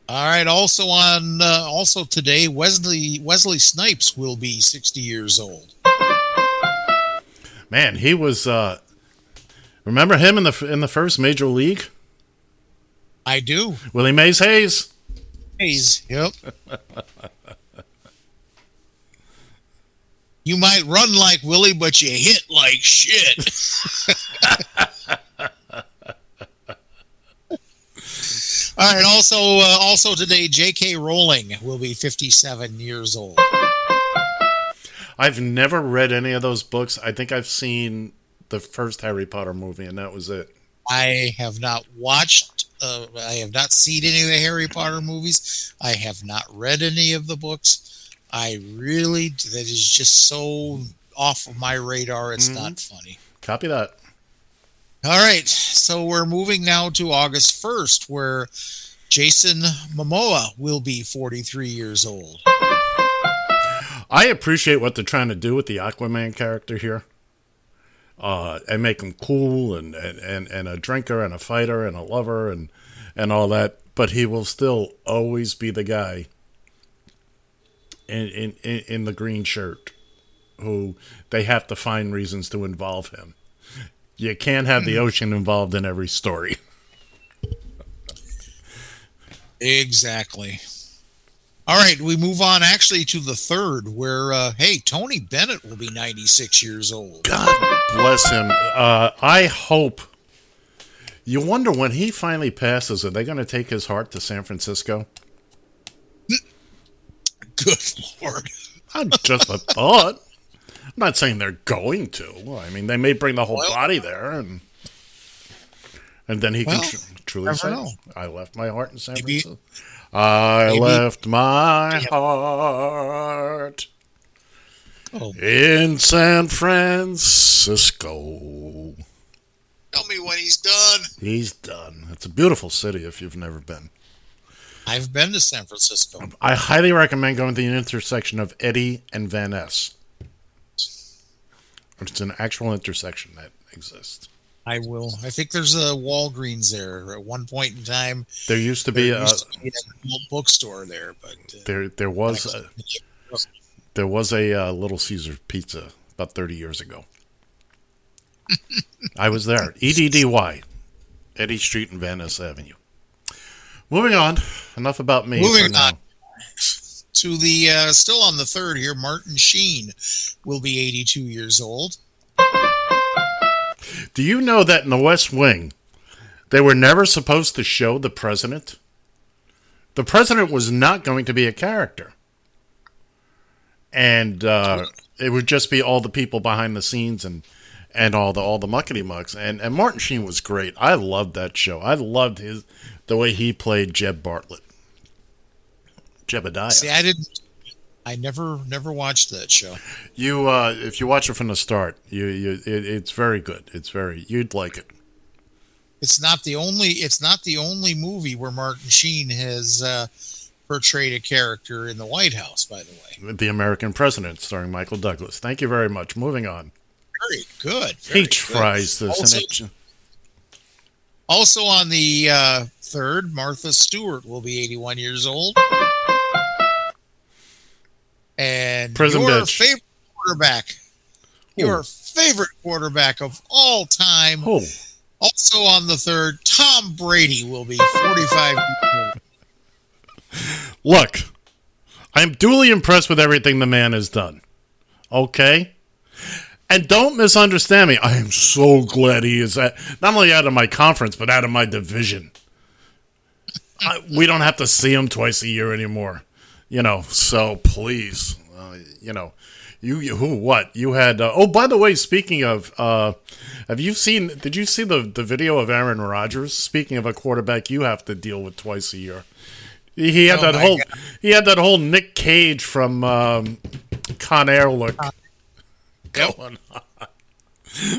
All right. Also on uh, also today, Wesley Wesley Snipes will be 60 years old. Man, he was uh Remember him in the in the first major league? I do. Willie Mays Hayes. Hayes. Yep. you might run like Willie, but you hit like shit. All right. Also, uh, also today, J.K. Rowling will be 57 years old. I've never read any of those books. I think I've seen the first Harry Potter movie, and that was it. I have not watched. Uh, I have not seen any of the Harry Potter movies. I have not read any of the books. I really that is just so off of my radar. It's Mhm. not funny. Copy that. All right, so we're moving now to August first, where Jason Momoa will be 43 years old. I appreciate what they're trying to do with the Aquaman character here. Uh, and make him cool and, and, and, a drinker and a fighter and a lover and, and all that. But he will still always be the guy in, in, in, in the green shirt who they have to find reasons to involve him. You can't have the ocean involved in every story. Exactly. All right, we move on actually to the third, where uh, hey, Tony Bennett will be 96 years old. God bless him. Uh, I hope. You wonder when he finally passes, are they going to take his heart to San Francisco? Good lord. I'm just a thought. I'm not saying they're going to. I mean, they may bring the whole body there, and and then he Well, can tr- truly say, know. "I left my heart in San Maybe- Francisco. I maybe- left my heart Oh. in San Francisco." Tell me when he's done. He's done. It's a beautiful city if you've never been. I've been to San Francisco. I highly recommend going to the intersection of Eddie and Van Ness. It's an actual intersection that exists. I will. I think there's a Walgreens there at one point in time. There used to be there a to be a bookstore there, but uh, there there was a, there was a uh, Little Caesar pizza about 30 years ago. I was there. E EDDY, Eddy Street and Van Ness Avenue. Moving on. Enough about me. Moving on to the uh, still on the third here. Martin Sheen will be 82 years old. Do you know that in the West Wing, they were never supposed to show the president? The president was not going to be a character. And uh, it would just be all the people behind the scenes and, and all the all the muckety mucks. And, and Martin Sheen was great. I loved that show. I loved his the way he played Jeb Bartlet. Jebediah. See, I didn't. I never never watched that show. You, uh, if you watch it from the start, you, you, it, it's very good. It's very, you'd like it. It's not the only. It's not the only movie where Martin Sheen has uh, portrayed a character in the White House. By the way, The American President, starring Michael Douglas. Thank you very much. Moving on. very good. he very good. tries this, Also, it, also on the uh, third, Martha Stewart will be 81 years old. And Prison your bitch. favorite quarterback, your favorite quarterback of all time. Oh. Also on the third, Tom Brady will be 45 years old. Look, I am duly impressed with everything the man has done. Okay? And don't misunderstand me. I am so glad he is at, not only out of my conference, but out of my division. I, we don't have to see him twice a year anymore. You know, so please, uh, you know, you, you who what you had? Uh, oh, by the way, speaking of, uh, have you seen? Did you see the the video of Aaron Rodgers? Speaking of a quarterback, you have to deal with twice a year. He, had Oh that whole God. he had that whole Nick Cage from um, Con Air look going on.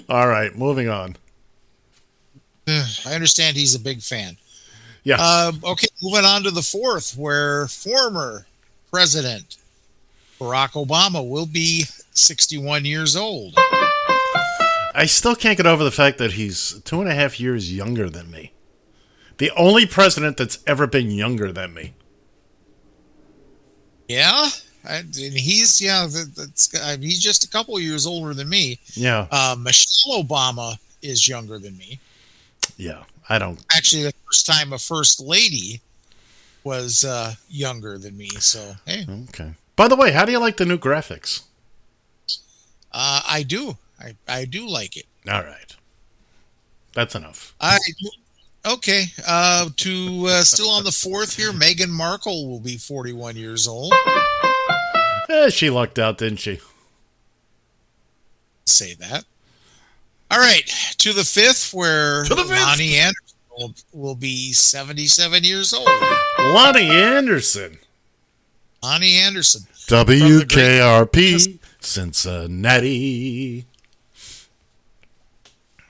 All right, moving on. I understand he's a big fan. Yeah. Um, okay, moving on to the fourth, where former President Barack Obama will be 61 years old. I still can't get over the fact that he's two and a half years younger than me. The only president that's ever been younger than me. Yeah, I, and he's yeah, that, that's I mean, he's just a couple years older than me. Yeah. Uh, Michelle Obama is younger than me. Yeah, I don't. Actually, the first time a first lady was uh, younger than me. So hey, Okay. By the way, how do you like the new graphics? uh, I do. I, I do like it. All right. That's enough. I okay. Uh, to uh, still on the fourth here, Meghan Markle will be 41 years old. Eh, she lucked out, didn't she? Say that. All right, to the fifth, where To the fifth. Loni Anderson will, will be 77 years old. Loni Anderson. Loni Anderson. WKRP Cincinnati.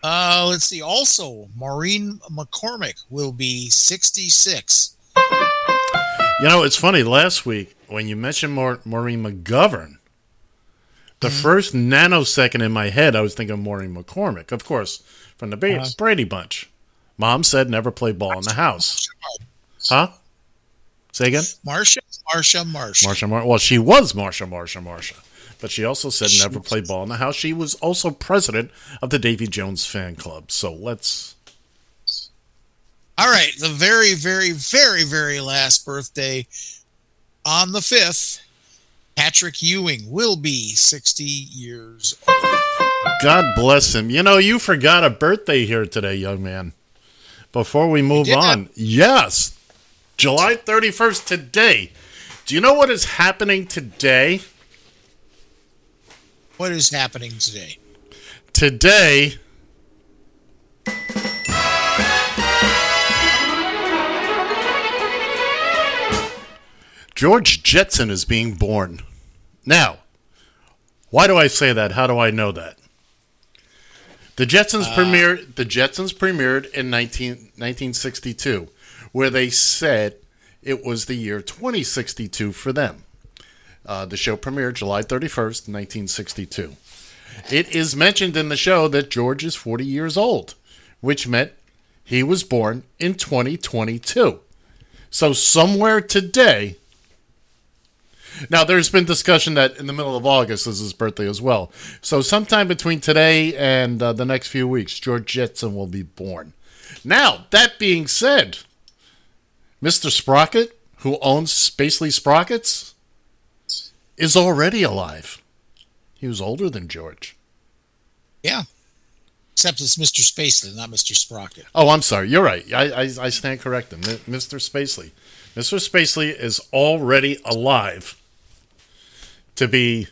Uh, let's see. Also, Maureen McCormick will be 66. You know, it's funny. Last week, when you mentioned Maur- Maureen McGovern, the first nanosecond in my head, I was thinking of Maureen McCormick, of course, from the Ba- Uh-huh. Brady Bunch. Mom said never play ball in the house. Huh? Say again? Marsha, Marsha, Marsha. Marsha, Mar- well, she was Marsha, Marsha, Marsha. But she also said never play ball in the house. She was also president of the Davy Jones fan club. So let's. All right, the very, very, very, very last birthday on the 5th, Patrick Ewing will be 60 years old. God bless him. You know, you forgot a birthday here today, young man. Before we move on, yes, July 31st today. Do you know what is happening today? What is happening today? Today, George Jetson is being born. Now, why do I say that? How do I know that? The Jetsons uh, premiered. The Jetsons premiered in 19, 1962, where they said it was the year 2062 for them. Uh, the show premiered July 31st, 1962. It is mentioned in the show that George is 40 years old, which meant he was born in 2022. So somewhere today. Now, there's been discussion that in the middle of August is his birthday as well. So, sometime between today and uh, the next few weeks, George Jetson will be born. Now, that being said, Mr. Sprocket, who owns Spacely Sprockets, is already alive. He was older than George. Yeah. Except it's Mr. Spacely, not Mr. Sprocket. Oh, I'm sorry. You're right. I, I, I stand corrected. Mr. Spacely. Mr. Spacely is already alive to be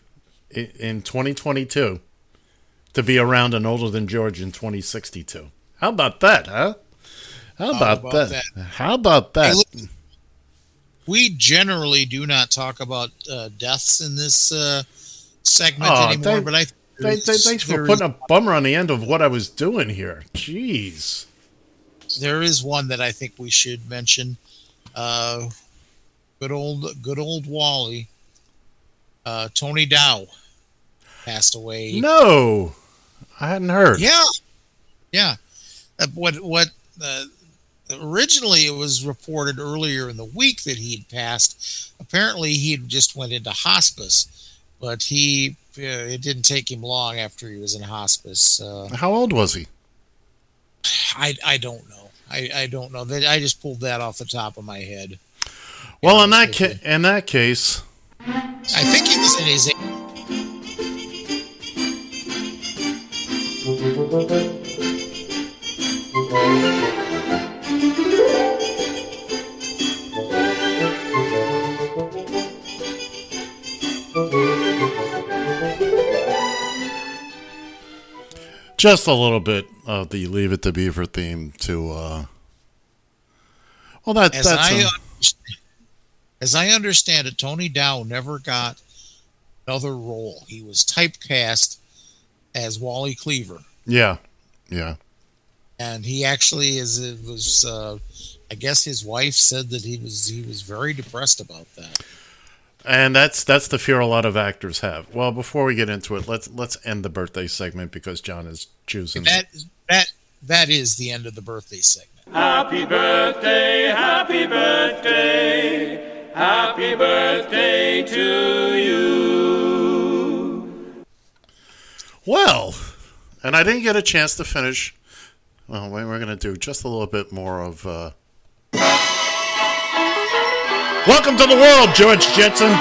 in 2022 to be around and older than George in 2062. How about that, huh? How about, about that? How about that? Hey, we generally do not talk about uh, deaths in this uh, segment Aw, anymore, but I Th- th- thanks for putting a bummer on the end of what I was doing here. Jeez. there is one that I think we should mention. Uh, good old, good old Wally. Uh, Tony Dow passed away. No, I hadn't heard. Yeah, yeah. Uh, what what? Originally, it was reported earlier in the week that he'd passed. Apparently, he just went into hospice, but he uh, it didn't take him long after he was in hospice. Uh, How old was he? I I don't know. I, I don't know. That I just pulled that off the top of my head. Well, in that ca- in that case, I think he was in his. Just a little bit of the Leave It to Beaver theme to. uh Well, that, As that's I a- as I understand it, Tony Dow never got another role. He was typecast as Wally Cleaver, yeah, yeah. and he actually is it was. Uh, I guess his wife said that he was he was very depressed about that. And that's that's the fear a lot of actors have. Well, before we get into it, let's let's end the birthday segment because John is choosing. That that that is the end of the birthday segment. Happy birthday, happy birthday, happy birthday to you. Well, and I didn't get a chance to finish. Well, we're going to do just a little bit more of. Uh... Welcome to the world, George Jetson.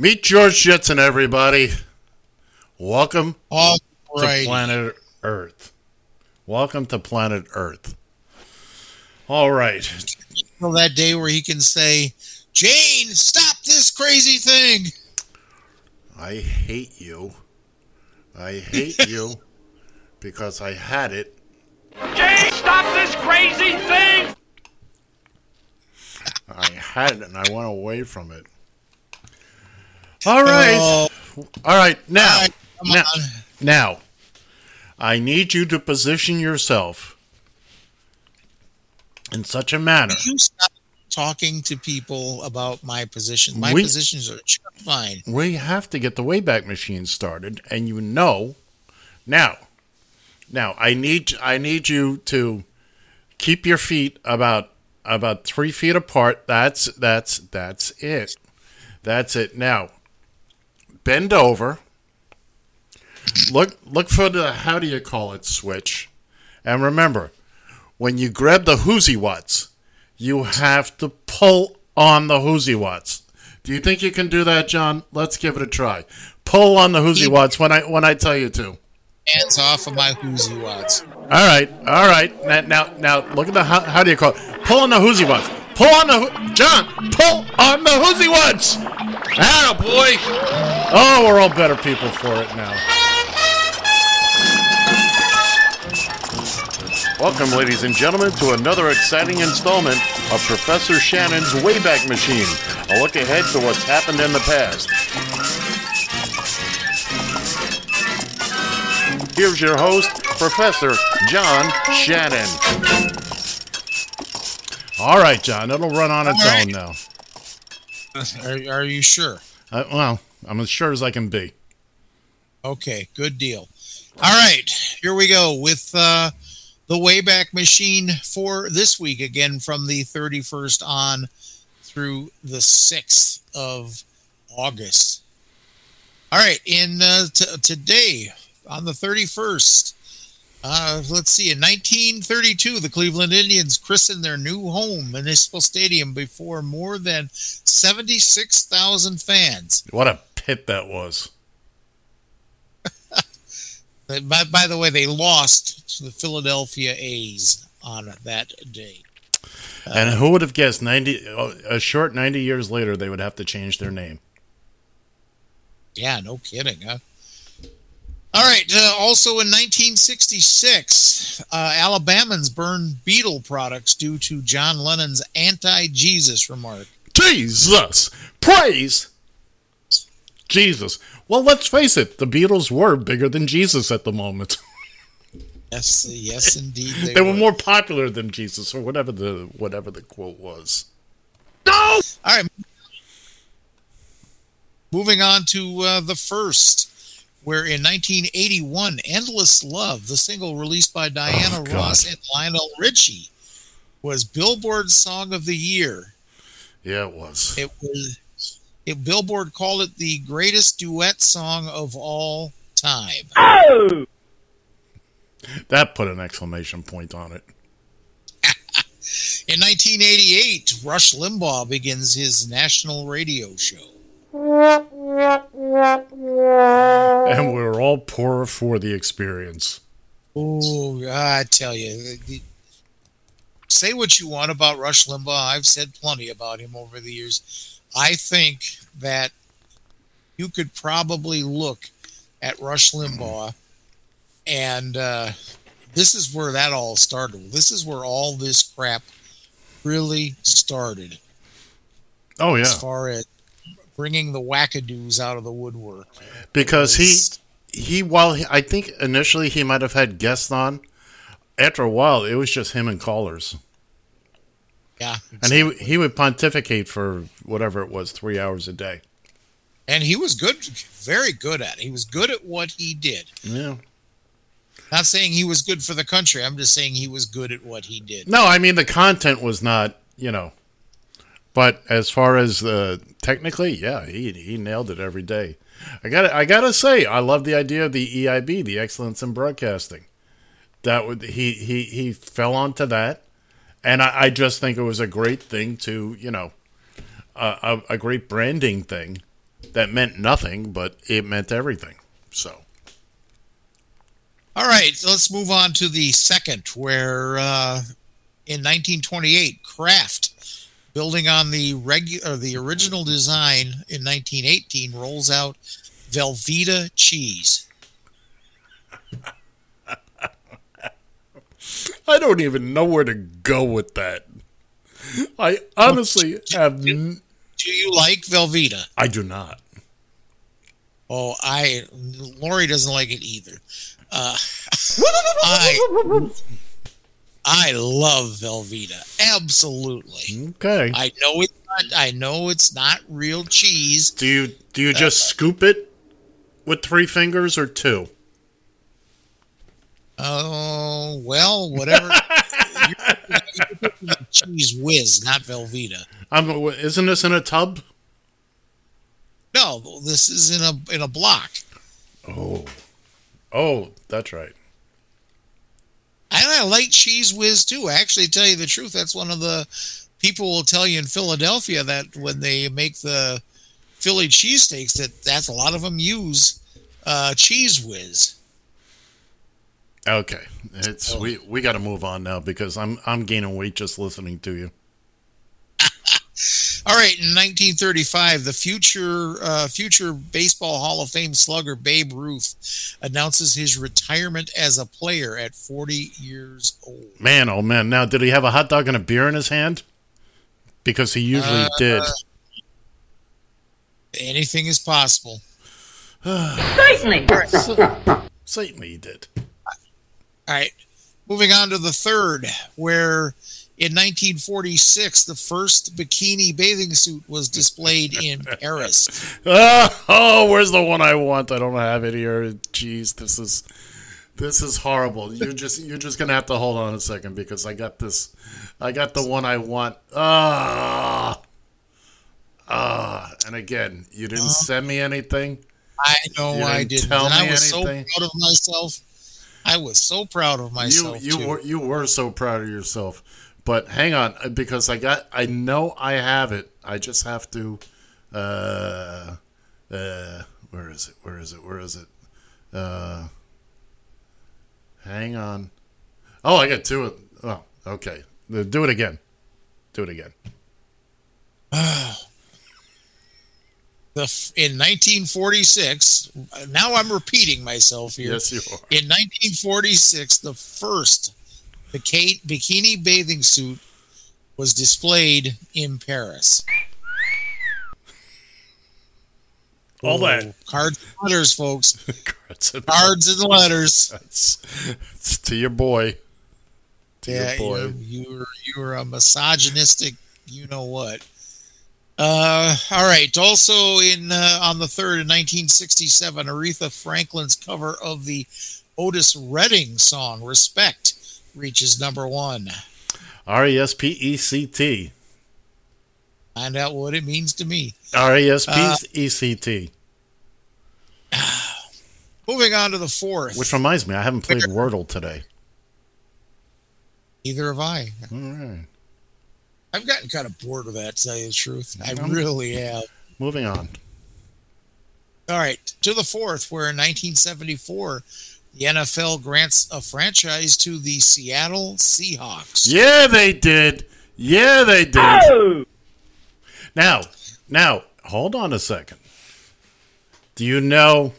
Meet George Jetson, everybody. Welcome All to planet Earth. Welcome to planet Earth. All right. Till that day where he can say, Jane, stop this crazy thing. I hate you. I hate you because I had it. Jane, stop this crazy thing! I had it and I went away from it. All right. Oh. All right. Now, come now, on. now, I need you to position yourself in such a manner. Would you stop talking to people about my position? My We- positions are fine. We have to get the Wayback Machine started, and you know, now, now I need I need you to keep your feet about about three feet apart. That's that's that's it. That's it. Now, bend over. Look look for the how do you call it switch, and remember, when you grab the Whoozy Watts, you have to pull on the Whoozy Watts. Do you think you can do that, John? Let's give it a try. Pull on the Whoozy Watts when I when I tell you to. Hands off of my Whoozy Watts. All right, all right. Now, now, now look at the how, how do you call it? Pull on the Whoozy Watts. Pull on the John. Pull on the Whoozy Watts. Ah, boy. Oh, we're all better people for it now. Welcome, ladies and gentlemen, to another exciting installment of Professor Shannon's Wayback Machine. A look ahead to what's happened in the past. Here's your host, Professor John Shannon. All right, John, it'll run on its All right. own now. Are, are you sure? Uh, well, I'm as sure as I can be. Okay, good deal. All right, here we go with uh, the Wayback Machine for this week, again from the 31st on through the 6th of August. All right, in uh, t- today, on the 31st, uh, let's see, in 1932, the Cleveland Indians christened their new home, Municipal Stadium, before more than 76,000 fans. What a pit that was. By, by the way, they lost to the Philadelphia A's on that day. and who would have guessed 90 uh, a short 90 years later they would have to change their name. Yeah, no kidding, huh? All right. Uh, also in 1966, uh, Alabamans burned Beatle products due to John Lennon's anti-Jesus remark. Jesus! Praise Jesus. Well, let's face it, the Beatles were bigger than Jesus at the moment. Yes, yes, indeed. They, they were more popular than Jesus or whatever the whatever the quote was. No. All right. Moving on to uh, the first, where in 1981, "Endless Love," the single released by oh, Diana Oh, Ross and Lionel Richie, was Billboard's Song of the Year. Yeah, it was. It was. It, Billboard called it the greatest duet song of all time. Oh! That put an exclamation point on it. In 1988, Rush Limbaugh begins his national radio show. And we were all poorer for the experience. Oh, I tell you, the- say what you want about Rush Limbaugh. I've said plenty about him over the years. I think that you could probably look at Rush Limbaugh and uh, this is where that all started. This is where all this crap really started. Oh yeah, As far as bringing the wackadoos out of the woodwork. because he he while he, I think initially he might have had guests on. After a while, it was just him and callers, Yeah. and he he would pontificate for whatever it was, three hours a day. And he was good, very good at it. He was good at what he did. Yeah. Not saying he was good for the country. I'm just saying he was good at what he did. No, I mean the content was not, you know. But as far as uh, technically, yeah, he he nailed it every day. I got I gotta say, I love the idea of the EIB, the Excellence in Broadcasting. That would he he he fell onto that, and I, I just think it was a great thing to you know, a, a, a great branding thing that meant nothing, but it meant everything. So All right, let's move on to the second, where uh, in 1928, Kraft, building on the regular the original design in 1918, rolls out Velveeta cheese. I don't even know where to go with that. I honestly have. N- Do you like Velveeta? I do not. Oh, I Lori doesn't like it either. Uh, I I love Velveeta, absolutely. Okay. I know it's not. I know it's not real cheese. Do you do you just uh, scoop it with three fingers or two? Oh well, whatever. You're- you're Cheez Whiz, not Velveeta. I'm, isn't this in a tub? No, this is in a in a block. Oh, oh, that's right. And I like Cheez Whiz too. Actually, to tell you the truth, that's one of the people will tell you in Philadelphia that when they make the Philly cheesesteaks, that that's a lot of them use uh, cheese whiz. Okay, it's we we got to move on now because I'm I'm gaining weight just listening to you. All right, in 1935, the future uh, future baseball Hall of Fame slugger Babe Ruth announces his retirement as a player at 40 years old. Man, oh man! Now, did he have a hot dog and a beer in his hand? Because he usually Uh, did. Anything is possible. Certainly. Certainly, he did. All right. Moving on to the third, where in 1946, the first bikini bathing suit was displayed in Paris. Ah, oh, where's the one I want? I don't have it here. Jeez, this is this is horrible. You're just you're just gonna have to hold on a second because I got this. I got the one I want. Ah, ah, and again, you didn't send me anything. I know You I didn't tell And I was anything. so proud of myself. I was so proud of myself. you you too. were you were so proud of yourself. But hang on, uh, because I got I know I have it. I just have to. Uh, uh, where is it? Where is it? Where is it? Uh, hang on. Oh, I got two. of- Oh, okay. Do it again. Do it again. the in 1946 now i'm repeating myself here Yes, you are. in 1946 the first bikini, bikini bathing suit was displayed in paris All Oh, that. cards and letters folks Cards and cards and letters That's, that's to your boy. To yeah your boy. you're, you're you're a misogynistic you know what uh all right also in uh, on the third in 1967 aretha franklin's cover of the otis redding song respect reaches number one R e s p e c t. find out what it means to me R E S P E C T. Uh, p c t. moving on to the fourth Which reminds me, I haven't played Wordle today. neither have i All right. i've gotten kind of bored of that to tell you the truth i really have Moving on. All right, to the fourth, where in 1974, the NFL grants a franchise to the Seattle Seahawks. Yeah, they did. Yeah, they did. Now, now, hold on a second. Do you know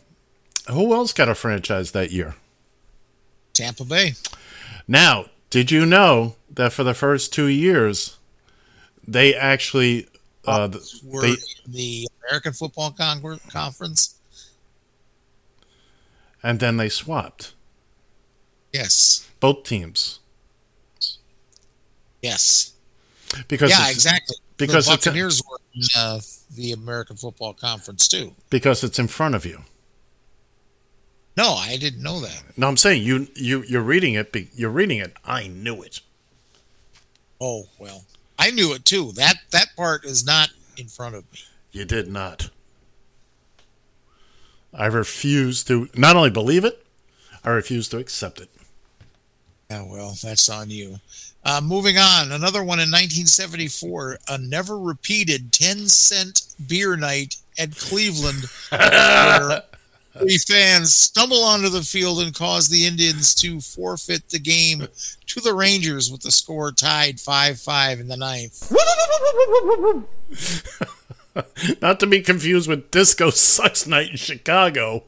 who else got a franchise that year? Tampa Bay. Now, did you know that for the first two years, they actually uh, Were they in the American Football Con- Conference. And then they swapped Yes. both teams Yes. because yeah, exactly. because the Buccaneers were in uh, the American Football Conference too. because it's in front of you. No, I didn't know that. No, I'm saying you you you're reading it. You're reading it. I knew it. Oh well, I knew it too. That that part is not in front of me. You did not. I refuse to not only believe it, I refuse to accept it. Yeah, well, that's on you. Uh, moving on, another one in 1974, a never repeated 10 cent beer night at Cleveland, where three fans stumble onto the field and cause the Indians to forfeit the game to the Rangers with the score tied 5 5 in the ninth. Not to be confused with Disco Sucks Night in Chicago.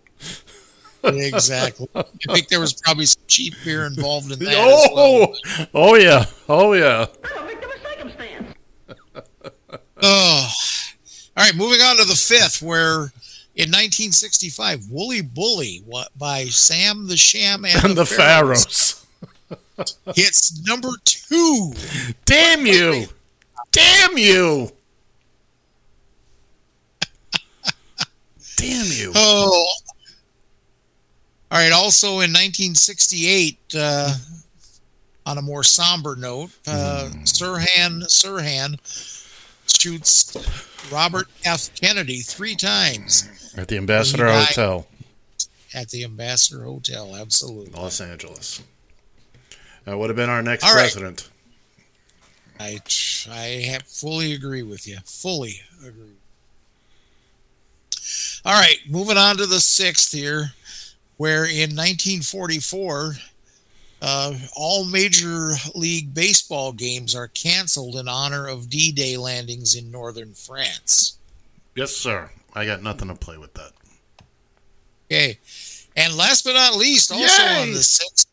exactly. I think there was probably some cheap beer involved in that. as well. Oh, yeah. oh yeah, oh yeah. Oh. All right, moving on to the fifth, where in 1965, Wooly Bully wa- by Sam the Sham and, And the Pharaohs. hits number two. Damn you! Damn you! Damn you! Oh. All right, also in 1968, uh, on a more somber note, uh, Sirhan Sirhan shoots Robert F. Kennedy three times At the Ambassador Hotel, at the Ambassador Hotel. Absolutely. Los Angeles. That would have been our next All right. president. I I have fully agree with you. Fully agree. All right, moving on to the sixth here, where in 1944, uh, all Major League Baseball games are canceled in honor of D-Day landings in northern France. Yes, sir. I got nothing to play with that. Okay, and last but not least, also Yay! on the sixth,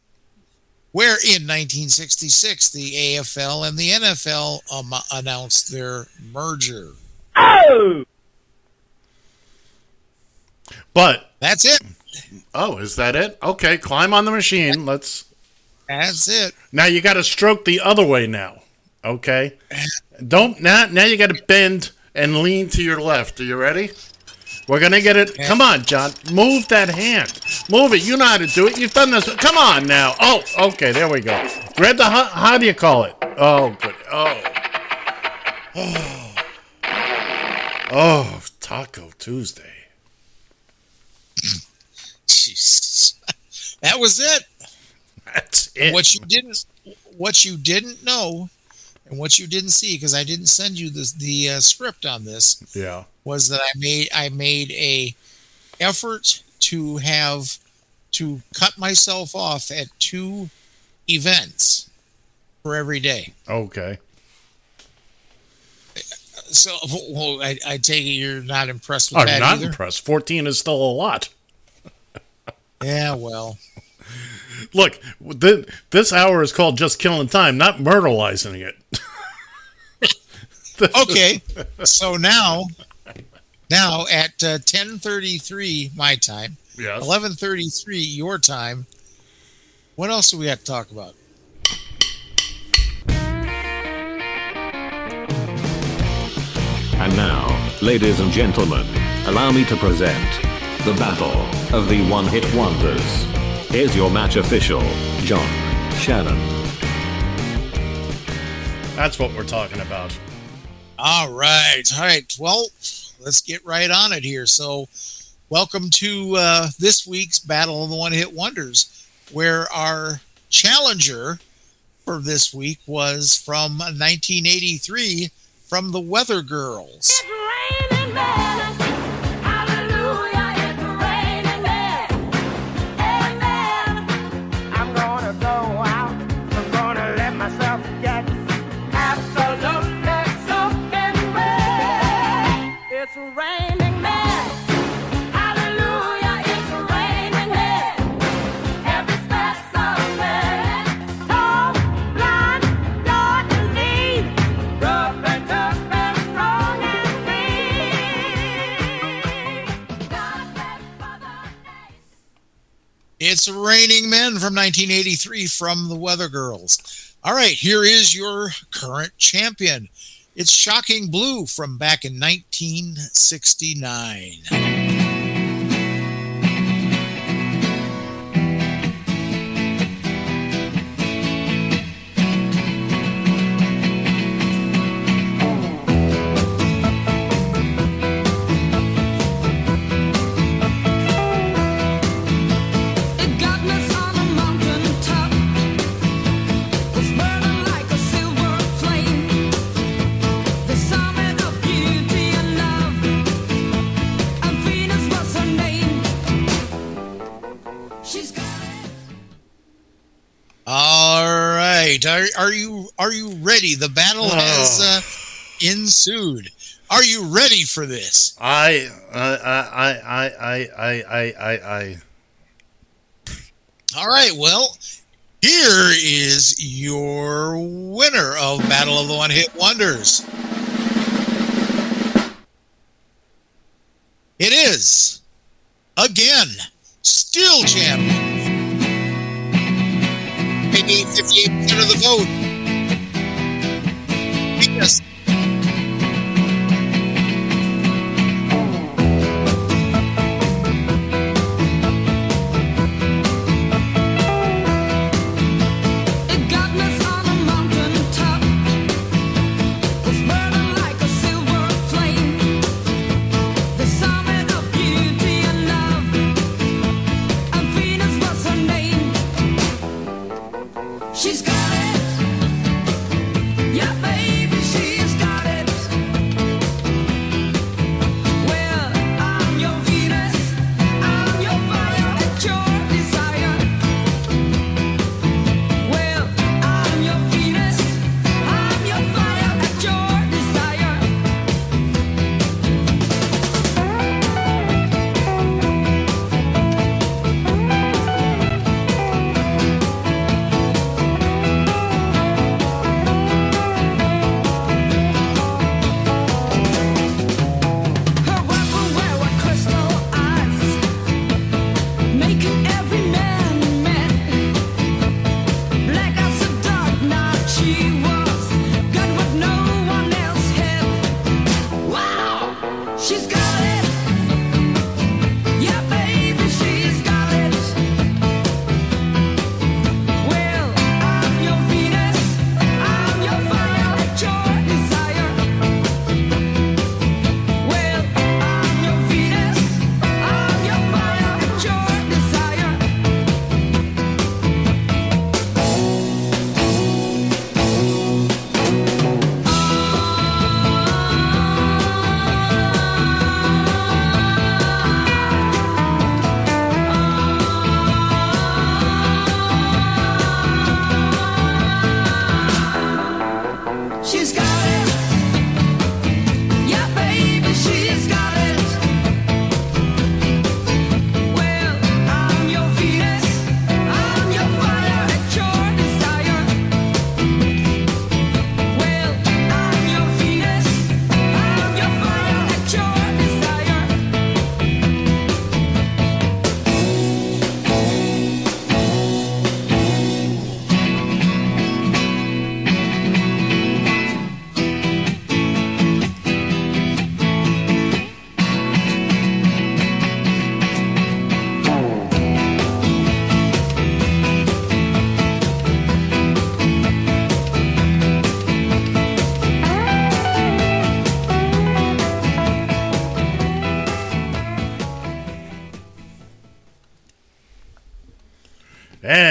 where in 1966 the AFL and the NFL um, announced their merger. Oh! But that's it. Oh, is that it? Okay, climb on the machine. Let's. That's it. Now you got to stroke the other way now. Okay. Don't now. Now you got to bend and lean to your left. Are you ready? We're gonna get it. Come on, John. Move that hand. Move it. You know how to do it. You've done this. Come on now. Oh, okay. There we go. Grab the. How, how do you call it? Oh, good. Oh. Oh. Oh, Taco Tuesday. Jesus. That was it. That's it. What you didn't what you didn't know and what you didn't see because I didn't send you this the uh, script on this Yeah. was that I made I made a effort to have to cut myself off at two events for every day. Okay. So well, I, I take it you're not impressed with I'm that not either. impressed. 14 is still a lot. Yeah, well, Look, th- this hour is called Just Killing Time, not myrtleizing it. okay. So now, now at uh, ten thirty three my time, Yes. eleven thirty three your time. What else do we have to talk about? And now, ladies and gentlemen, allow me to present the Battle of the One Hit Wonders. Here's your match official, John Shannon. That's what we're talking about. All right, all right. Well, let's get right on it here. So, welcome to uh, this week's Battle of the One Hit Wonders, where our challenger for this week was from 1983 from the Weather Girls. It's Raining Men from 1983 from the Weather Girls. All right, here is your current champion. It's Shocking Blue from back in 1969. Right. Are, are you are you ready? The battle Oh. has uh, ensued. Are you ready for this? I, I, I, I, I, I, I, I, I. All right. Well, here is your winner of Battle of the One Hit Wonders. It is again still champion they need 58% of the vote. Because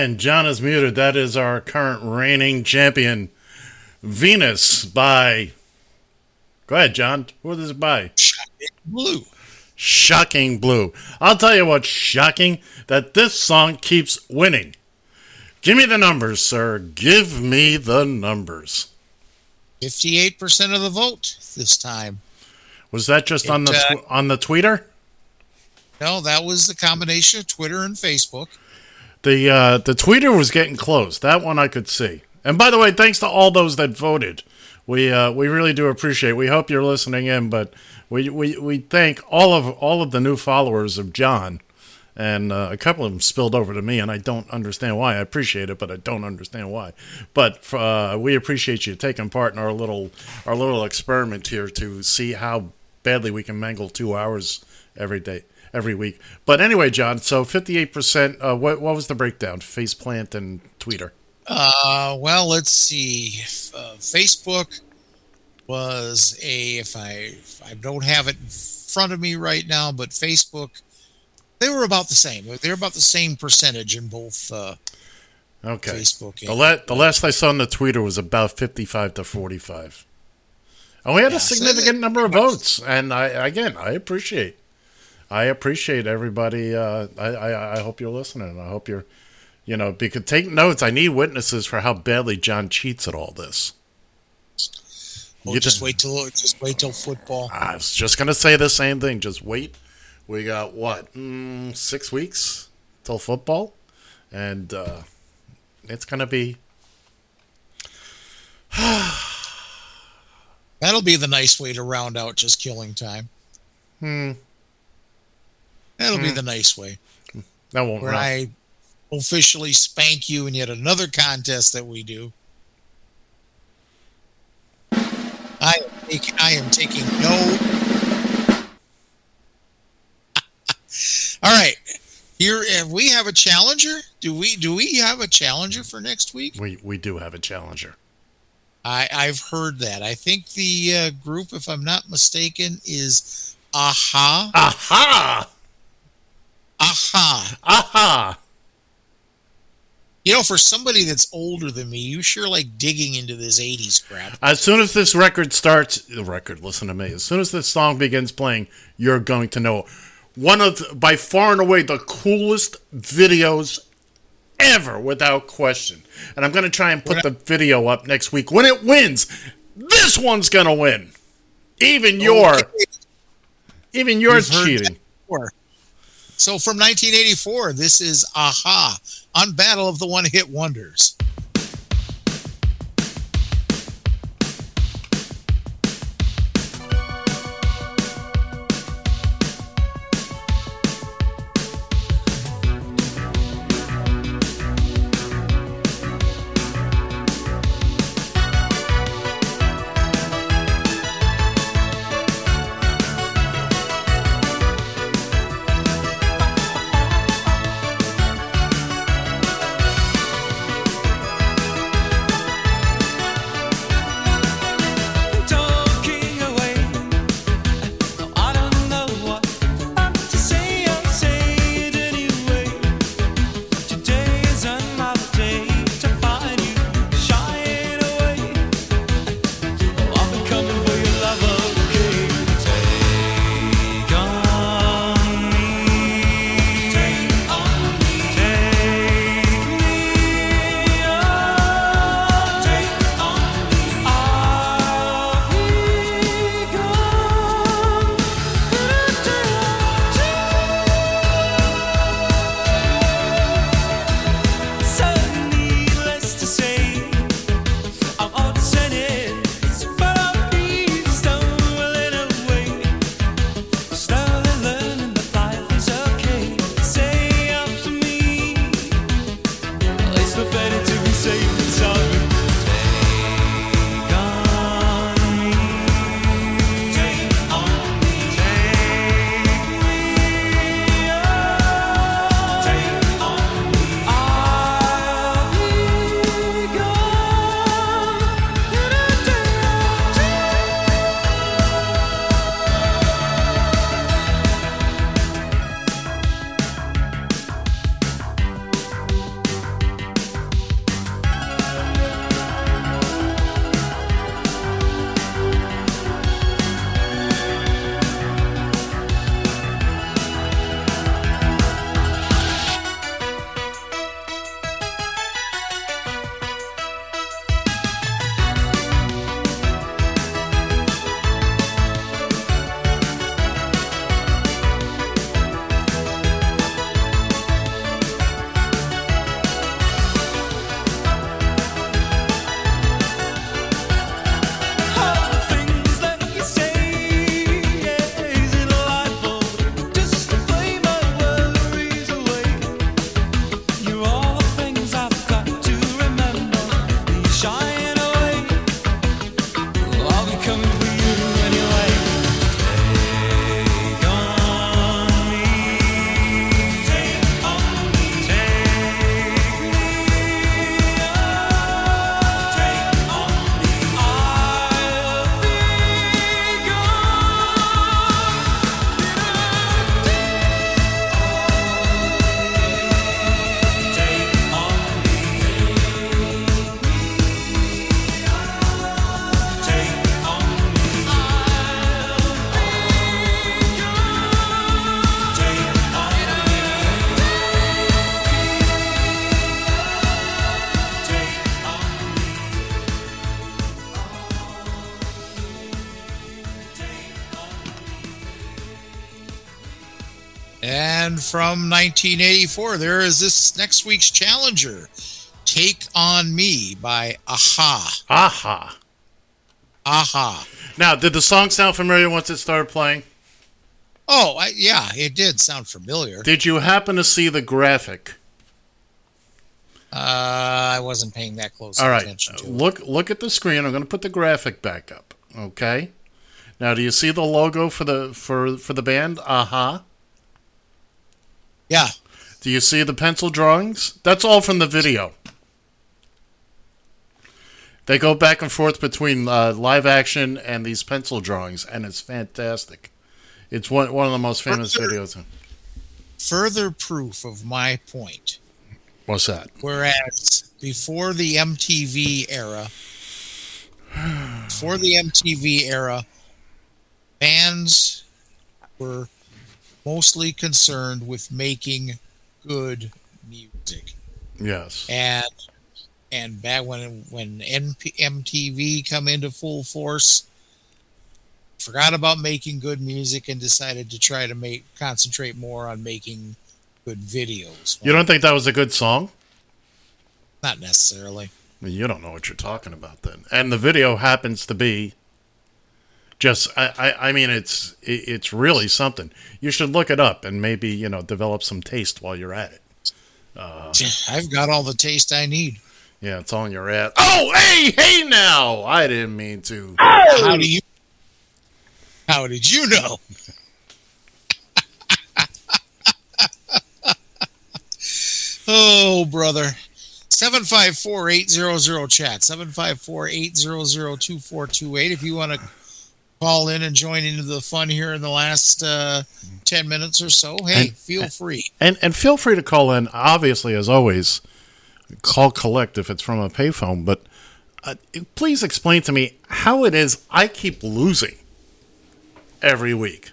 And John is muted. That is our current reigning champion, Venus by. Go ahead, John. What is it by? Shocking Blue. Shocking Blue. I'll tell you what's shocking that this song keeps winning. Give me the numbers, sir. Give me the numbers. 58% of the vote this time. Was that just on the uh, on the Twitter? No, that was the combination of Twitter and Facebook. The uh, the tweeter was getting close. That one I could see. And by the way, thanks to all those that voted. We uh, we really do appreciate. We hope you're listening in, but we, we, we thank all of all of the new followers of John and uh, a couple of them spilled over to me, and I don't understand why. I appreciate it, but I don't understand why. But uh, we appreciate you taking part in our little our little experiment here to see how badly we can mangle two hours every day every week. But anyway, John, so fifty eight percent. uh, What what was the breakdown? Faceplant and Tweeter. Uh, well, let's see. Uh, Facebook was a if I if I don't have it in front of me right now, but Facebook they were about the same. They're about the same percentage in both. Uh, Okay. Facebook The, la- the last I saw on the Twitter was about 55 to 45. And we had a Yeah, so significant number of votes. And I again, I appreciate. I appreciate everybody. Uh, I, I I hope you're listening. I hope you're, you know, because take notes. I need witnesses for how badly John cheats at all this. well, You just wait till just wait till football. I was just gonna say the same thing. Just wait. We got what mm, six weeks till football, and uh, it's gonna be That'll be the nice way to round out just killing time. hmm. That'll be Hmm. the nice way. That won't. Where round- I officially spank you in yet another contest that we do. I am taking, I am taking no. All right, here we have a challenger. Do we do we have a challenger for next week? We we do have a challenger. I I've heard that. I think the uh, group, if I'm not mistaken, is Aha. Aha. Aha. Aha. You know, for somebody that's older than me, you sure like digging into this 80s crap. As soon as this record starts, the record. Listen to me. As soon as this song begins playing, you're going to know one of the, by far and away the coolest videos ever, without question. And I'm going to try and put the video up next week when it wins. This one's going to win. Even your, even yours You've cheating. So from 1984, this is Aha on Battle of the One Hit Wonders. From 1984, there is this next week's challenger, Take On Me by Aha. Aha. Aha. Now, did the song sound familiar once it started playing? Oh, I, yeah, it did sound familiar. Did you happen to see the graphic? Uh, I wasn't paying that close All right. attention to it. Look look at the screen. I'm going to put the graphic back up. Okay. Now, do you see the logo for the for for the band? Aha. Yeah. Do you see the pencil drawings? That's all from the video. They go back and forth between uh, live action and these pencil drawings, and it's fantastic. It's one one of the most famous videos. Further proof of my point. What's that? Whereas before the MTV era, before the MTV era, bands were mostly concerned with making good music. Yes. And and back when when NP, MTV come into full force, forgot about making good music and decided to try to make concentrate more on making good videos. You don't think that was a good song? Not necessarily. You don't know what you're talking about then. And the video happens to be just I, I, I mean it's it, it's really something. You should look it up and maybe, you know, develop some taste while you're at it. Uh, I've got all the taste I need. yeah, it's on your ass. Oh, hey, hey now. I didn't mean to. How do you? How did you know? oh, brother. 754-800 chat 754-800-2428 if you want to call in and join into the fun here in the last uh, 10 minutes or so hey And- feel free And and feel free to call in. Obviously, as always, call collect if it's from a payphone. But uh, please explain to me how it is I keep losing every week.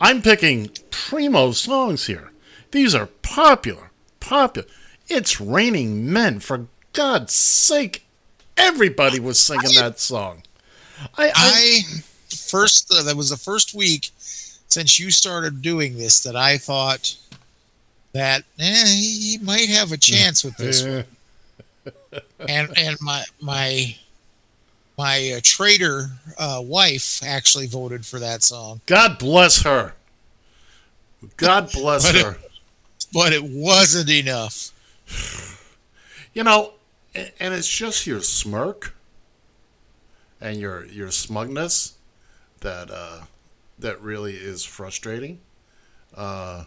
I'm picking primo songs here. These are popular, popular. It's raining men. For God's sake, everybody was singing that song. I, I first uh, that was the first week since you started doing this that I thought that eh, he might have a chance with this one. and and my my my uh, trader uh, wife actually voted for that song. God bless her. God bless But it- her. But it wasn't enough. You know, and it's just your smirk and your your smugness that uh, that really is frustrating. Uh,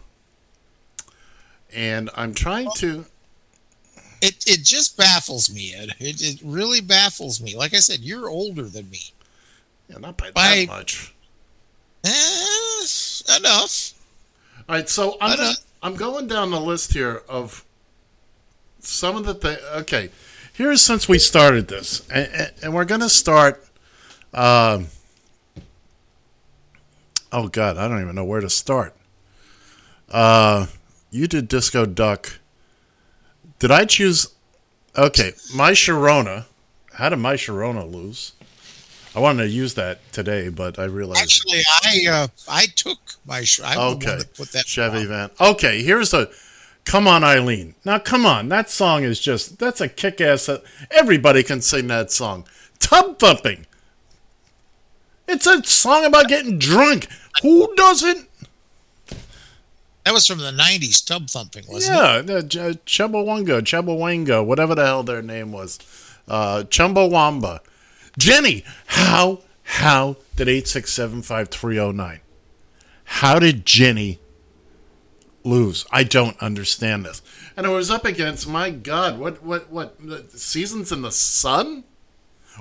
and I'm trying to. It it just baffles me, Ed. It it really baffles me. Like I said, you're older than me. Yeah, not by By- that much. Eh, enough. All right, so I'm gonna, I'm going down the list here of some of the things. Okay, here's since we started this, and, and, and we're gonna start. Um, oh God, I don't even know where to start. Uh, you did Disco Duck. Did I choose? Okay, my Sharona. How did my Sharona lose? I wanted to use that today, but I realized. Actually, I uh, I took my. I'm Okay. put that. Chevy Van. Okay, here's the Come on Eileen. Now come on. That song is just that's a kick ass everybody can sing that song. Tub thumping. It's a song about getting drunk. Who doesn't? That was from the '90s, tub thumping, wasn't it? Yeah, the Ch- Chumbawanga, Chumbawanga, whatever the hell their name was. Uh Chumbawamba. Jenny, how how did 8675309? How did Jenny lose? I don't understand this. And it was up against my god, what what what the Seasons in the Sun?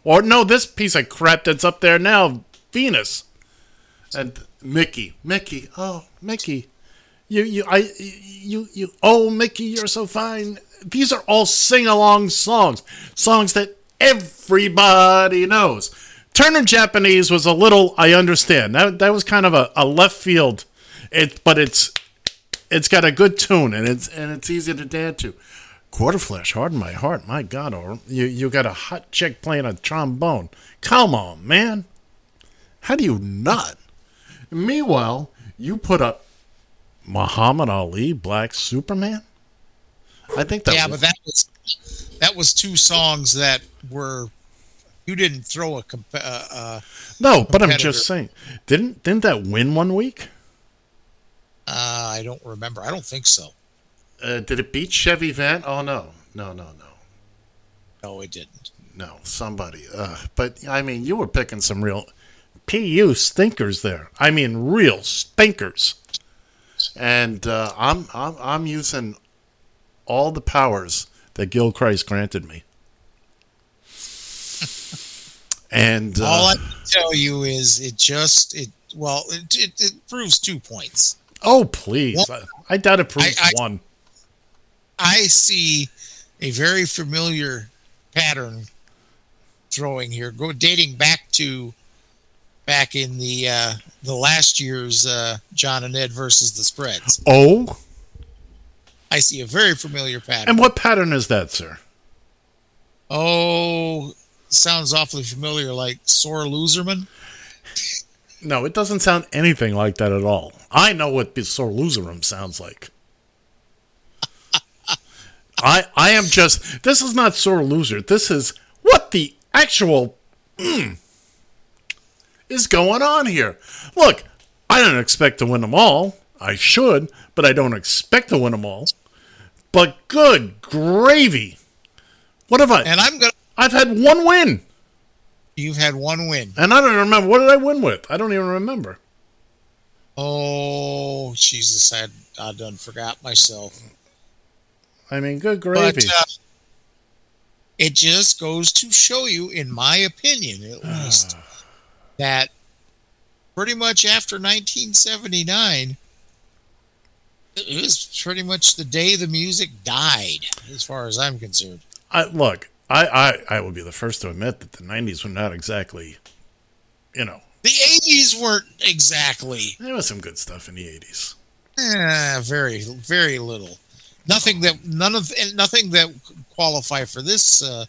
Or no, this piece of crap that's up there now, Venus. And Mickey, Mickey, oh, Mickey. You, you, I, you, you. Oh, Mickey, you're so fine. These are all sing-along songs, songs that everybody knows. Turning Japanese was a little. I understand that. That was kind of a, a left field. It, but it's, it's got a good tune and it's and it's easy to dance to. Quarter Quarterflash, harden my heart. My God, or you you got a hot chick playing a trombone. Come on, man. How do you not? Meanwhile, you put up Muhammad Ali, Black Superman. I think that yeah, was- but that was that was two songs that were you didn't throw a comp- uh, uh, no, but I'm just saying. Didn't didn't that win one week? Uh, I don't remember. I don't think so. Uh, did it beat Chevy Van? Oh no, no, no, no, No, it didn't. no. Somebody. Uh, but I mean, you were picking some real pu stinkers there. I mean, real stinkers. And uh, I'm I'm I'm using all the powers that Gil Christ granted me. And uh, All I can tell you is it just it well it it, it proves two points. oh please? I, I doubt it proves I- I- one. I see a very familiar pattern throwing here, go dating back to back in the uh, the last year's uh, John and Ed versus the spreads. Oh, I see a very familiar pattern. and what pattern is that, sir? Oh, sounds awfully familiar, like sore loserman. No, it doesn't sound anything like that at all. I know what sore loserum sounds like. I I am just this is not sore loser. This is what the actual mm, is going on here. Look, I don't expect to win them all. I should, but I don't expect to win them all. But good gravy. What have I? And I'm gonna. I've had one win, You've had one win. and I don't remember what did I win with. I don't even remember. Oh Jesus, I I done forgot myself. I mean, good gravy. But uh, it just goes to show you, in my opinion at least, that pretty much after 1979, it was pretty much the day the music died, as far as I'm concerned. I look, I, I, I would be the first to admit that the '90s were not exactly, you know, The 80s weren't exactly there was some good stuff in the '80s. eh, very, very little. Nothing that none of nothing that qualify for this. Uh,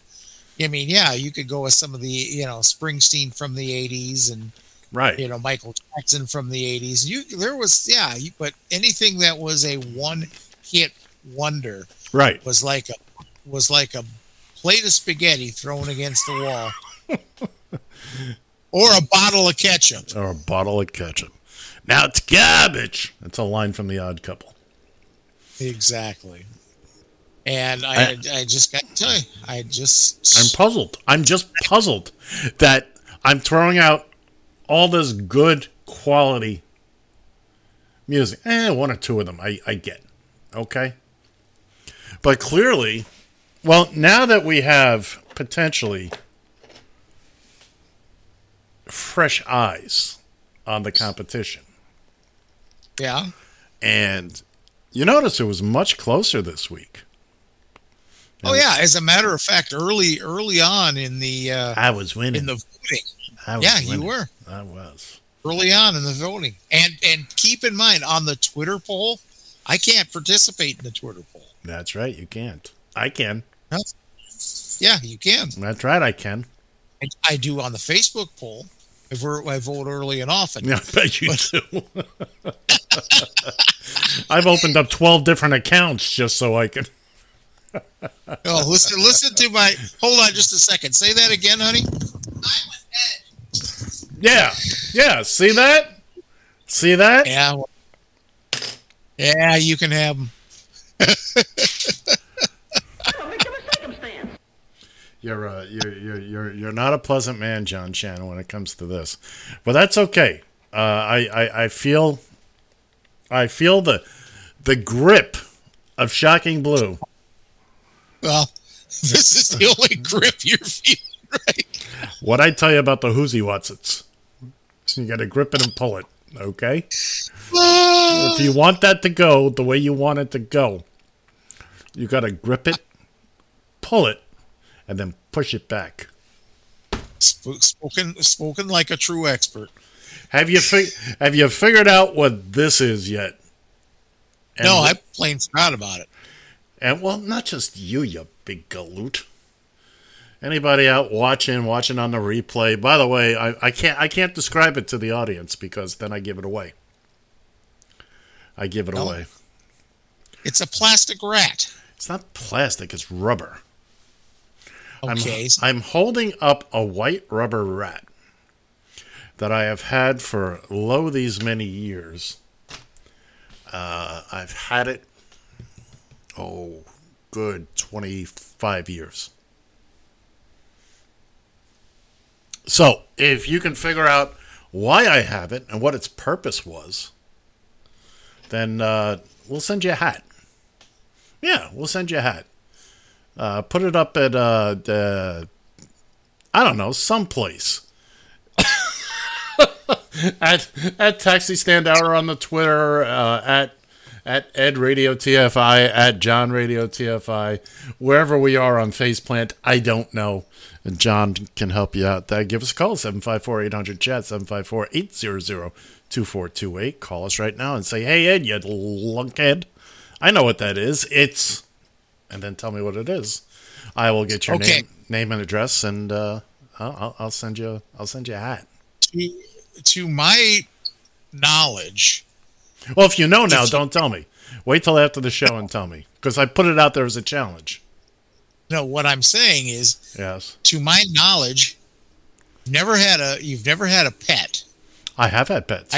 I mean, yeah, you could go with some of the you know Springsteen from the 80s and Right. you know Michael Jackson from the 80s. You there was yeah, you, but anything that was a one hit wonder Right. was like a was like a plate of spaghetti thrown against the wall. or a bottle of ketchup. Or a bottle of ketchup. Now it's garbage. That's a line from The Odd Couple. Exactly. And I, I, just got to tell you, I just I'm puzzled. I'm just puzzled that I'm throwing out all this good quality music. Eh, one or two of them I, I get. Okay. But clearly, well, now that we have potentially fresh eyes on the competition, yeah. and you notice it was much closer this week. Oh yeah, as a matter of fact, early early on in the uh, I was winning. in the voting. Yeah, you were I was. early on in the voting. And and keep in mind on the Twitter poll, I can't participate in the Twitter poll. That's right. You can't. I can. Yeah, you can. That's right. I can. I, I do on the Facebook poll. I vote, I vote early and often. Yeah, I bet you do. I've opened up 12 different accounts just so I can. Oh, listen, listen to my. Hold on, just a second. Say that again, honey. Yeah. Yeah. See that? See that? Yeah. well, Yeah, you can have them. You're, uh, you're you're you're you're not a pleasant man, John Shannon, when it comes to this, but that's okay. Uh, I, I I feel I feel the the grip of Shocking Blue. Well, this is the only grip you're feeling, right? What I tell you about the Whoozy Watsits, you got to grip it and pull it. Okay. Ah. if you want that to go the way you want it to go, you got to grip it, pull it, and then push it back. Sp- spoken, spoken like a true expert. Have you fig- have you figured out what this is yet? And no, I plain forgot about it. And well, not just you, you big galoot. Anybody out watching, watching on the replay? By the way, I, I can't I can't describe it to the audience because then I give it away. I give it No. away. It's a plastic rat. It's not plastic, it's rubber. Okay. I'm, I'm holding up a white rubber rat that I have had for lo these many years. Uh, I've had it, oh, good 25 years. So, if you can figure out why I have it and what its purpose was, then uh, we'll send you a hat. Yeah, we'll send you a hat. Uh, put it up at uh, the, I don't know, someplace. at at Taxi Stand Hour on the Twitter, uh, at at Ed Radio TFI, at John Radio TFI, wherever we are on Faceplant, I don't know. And John can help you out. There. Give us a call, 754 800 chat, 754 800 2428. Call us right now and say, hey, Ed, you lunkhead. I know what that is. It's, and then tell me what it is. I will get your Okay. name, name and address, and uh, I'll, I'll- I'll send you. I'll send you a hat. To, to my knowledge, Well, if you know now, don't tell me. Wait till after the show and tell me, because I put it out there as a challenge. no, what I'm saying is, Yes, to my knowledge, you've never had a you've never had a pet. I have had pets.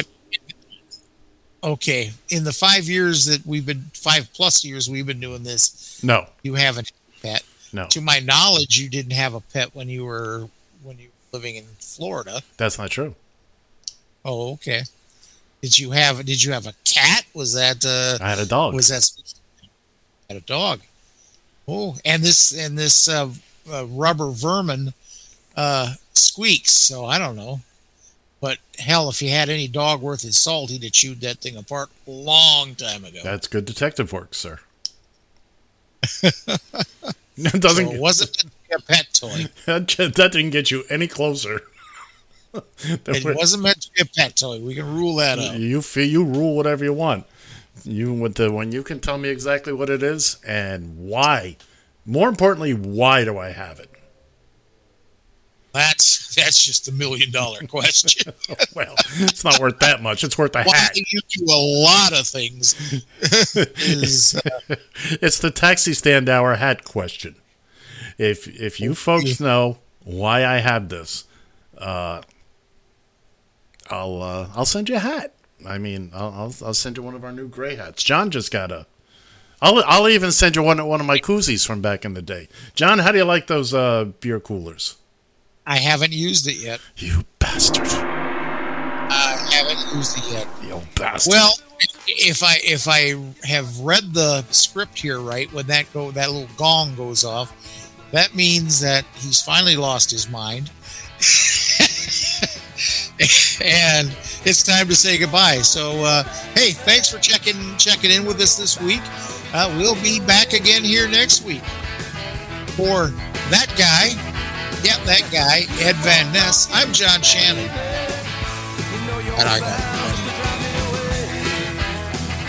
Okay, in the five years that we've been five plus years we've been doing this, no, you haven't had a pet. no, To my knowledge, you didn't have a pet when you were when you were living in Florida. that's not true. Oh, okay. Did you have Did you have a cat? Was that uh, I had a dog. Was that had a dog? Oh, and this and this uh, uh, rubber vermin uh, squeaks. So I don't know. But hell, if he had any dog worth his salt, he'd have chewed that thing apart long time ago. That's good detective work, sir. It doesn't. So it wasn't meant to be a pet toy. that didn't get you any closer. It wasn't meant to be a pet toy. We can rule that out. You feel you rule whatever you want. You with the when you can tell me exactly what it is and why. More importantly, why do I have it? That's that's just a million dollar question. well, it's not worth that much. It's worth a Why hat. you do a lot of things. is, uh, it's the taxi stand hour hat question. If if you folks know why I have this, uh, I'll uh, I'll send you a hat. I mean, I'll, I'll I'll send you one of our new gray hats. John just got a. I'll I'll even send you one one of my koozies from back in the day. John, how do you like those uh, beer coolers? I haven't used it yet. You bastard! I haven't used it yet. You bastard! Well, if I if I have read the script here right, when that go that little gong goes off, that means that he's finally lost his mind, and it's time to say goodbye. So, uh, hey, thanks for checking checking in with us this week. Uh, we'll be back again here next week for that guy. Yep, that guy, Ed Van Ness. I'm John Shannon, and I got.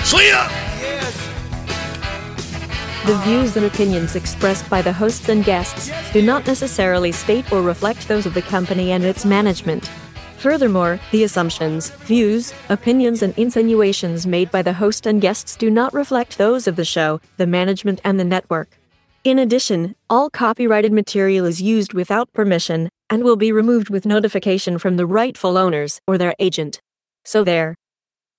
See ya! The views and opinions expressed by the hosts and guests do not necessarily state or reflect those of the company and its management. Furthermore, the assumptions, views, opinions, and insinuations made by the host and guests do not reflect those of the show, the management, and the network. In addition, all copyrighted material is used without permission and will be removed with notification from the rightful owners or their agent. So there.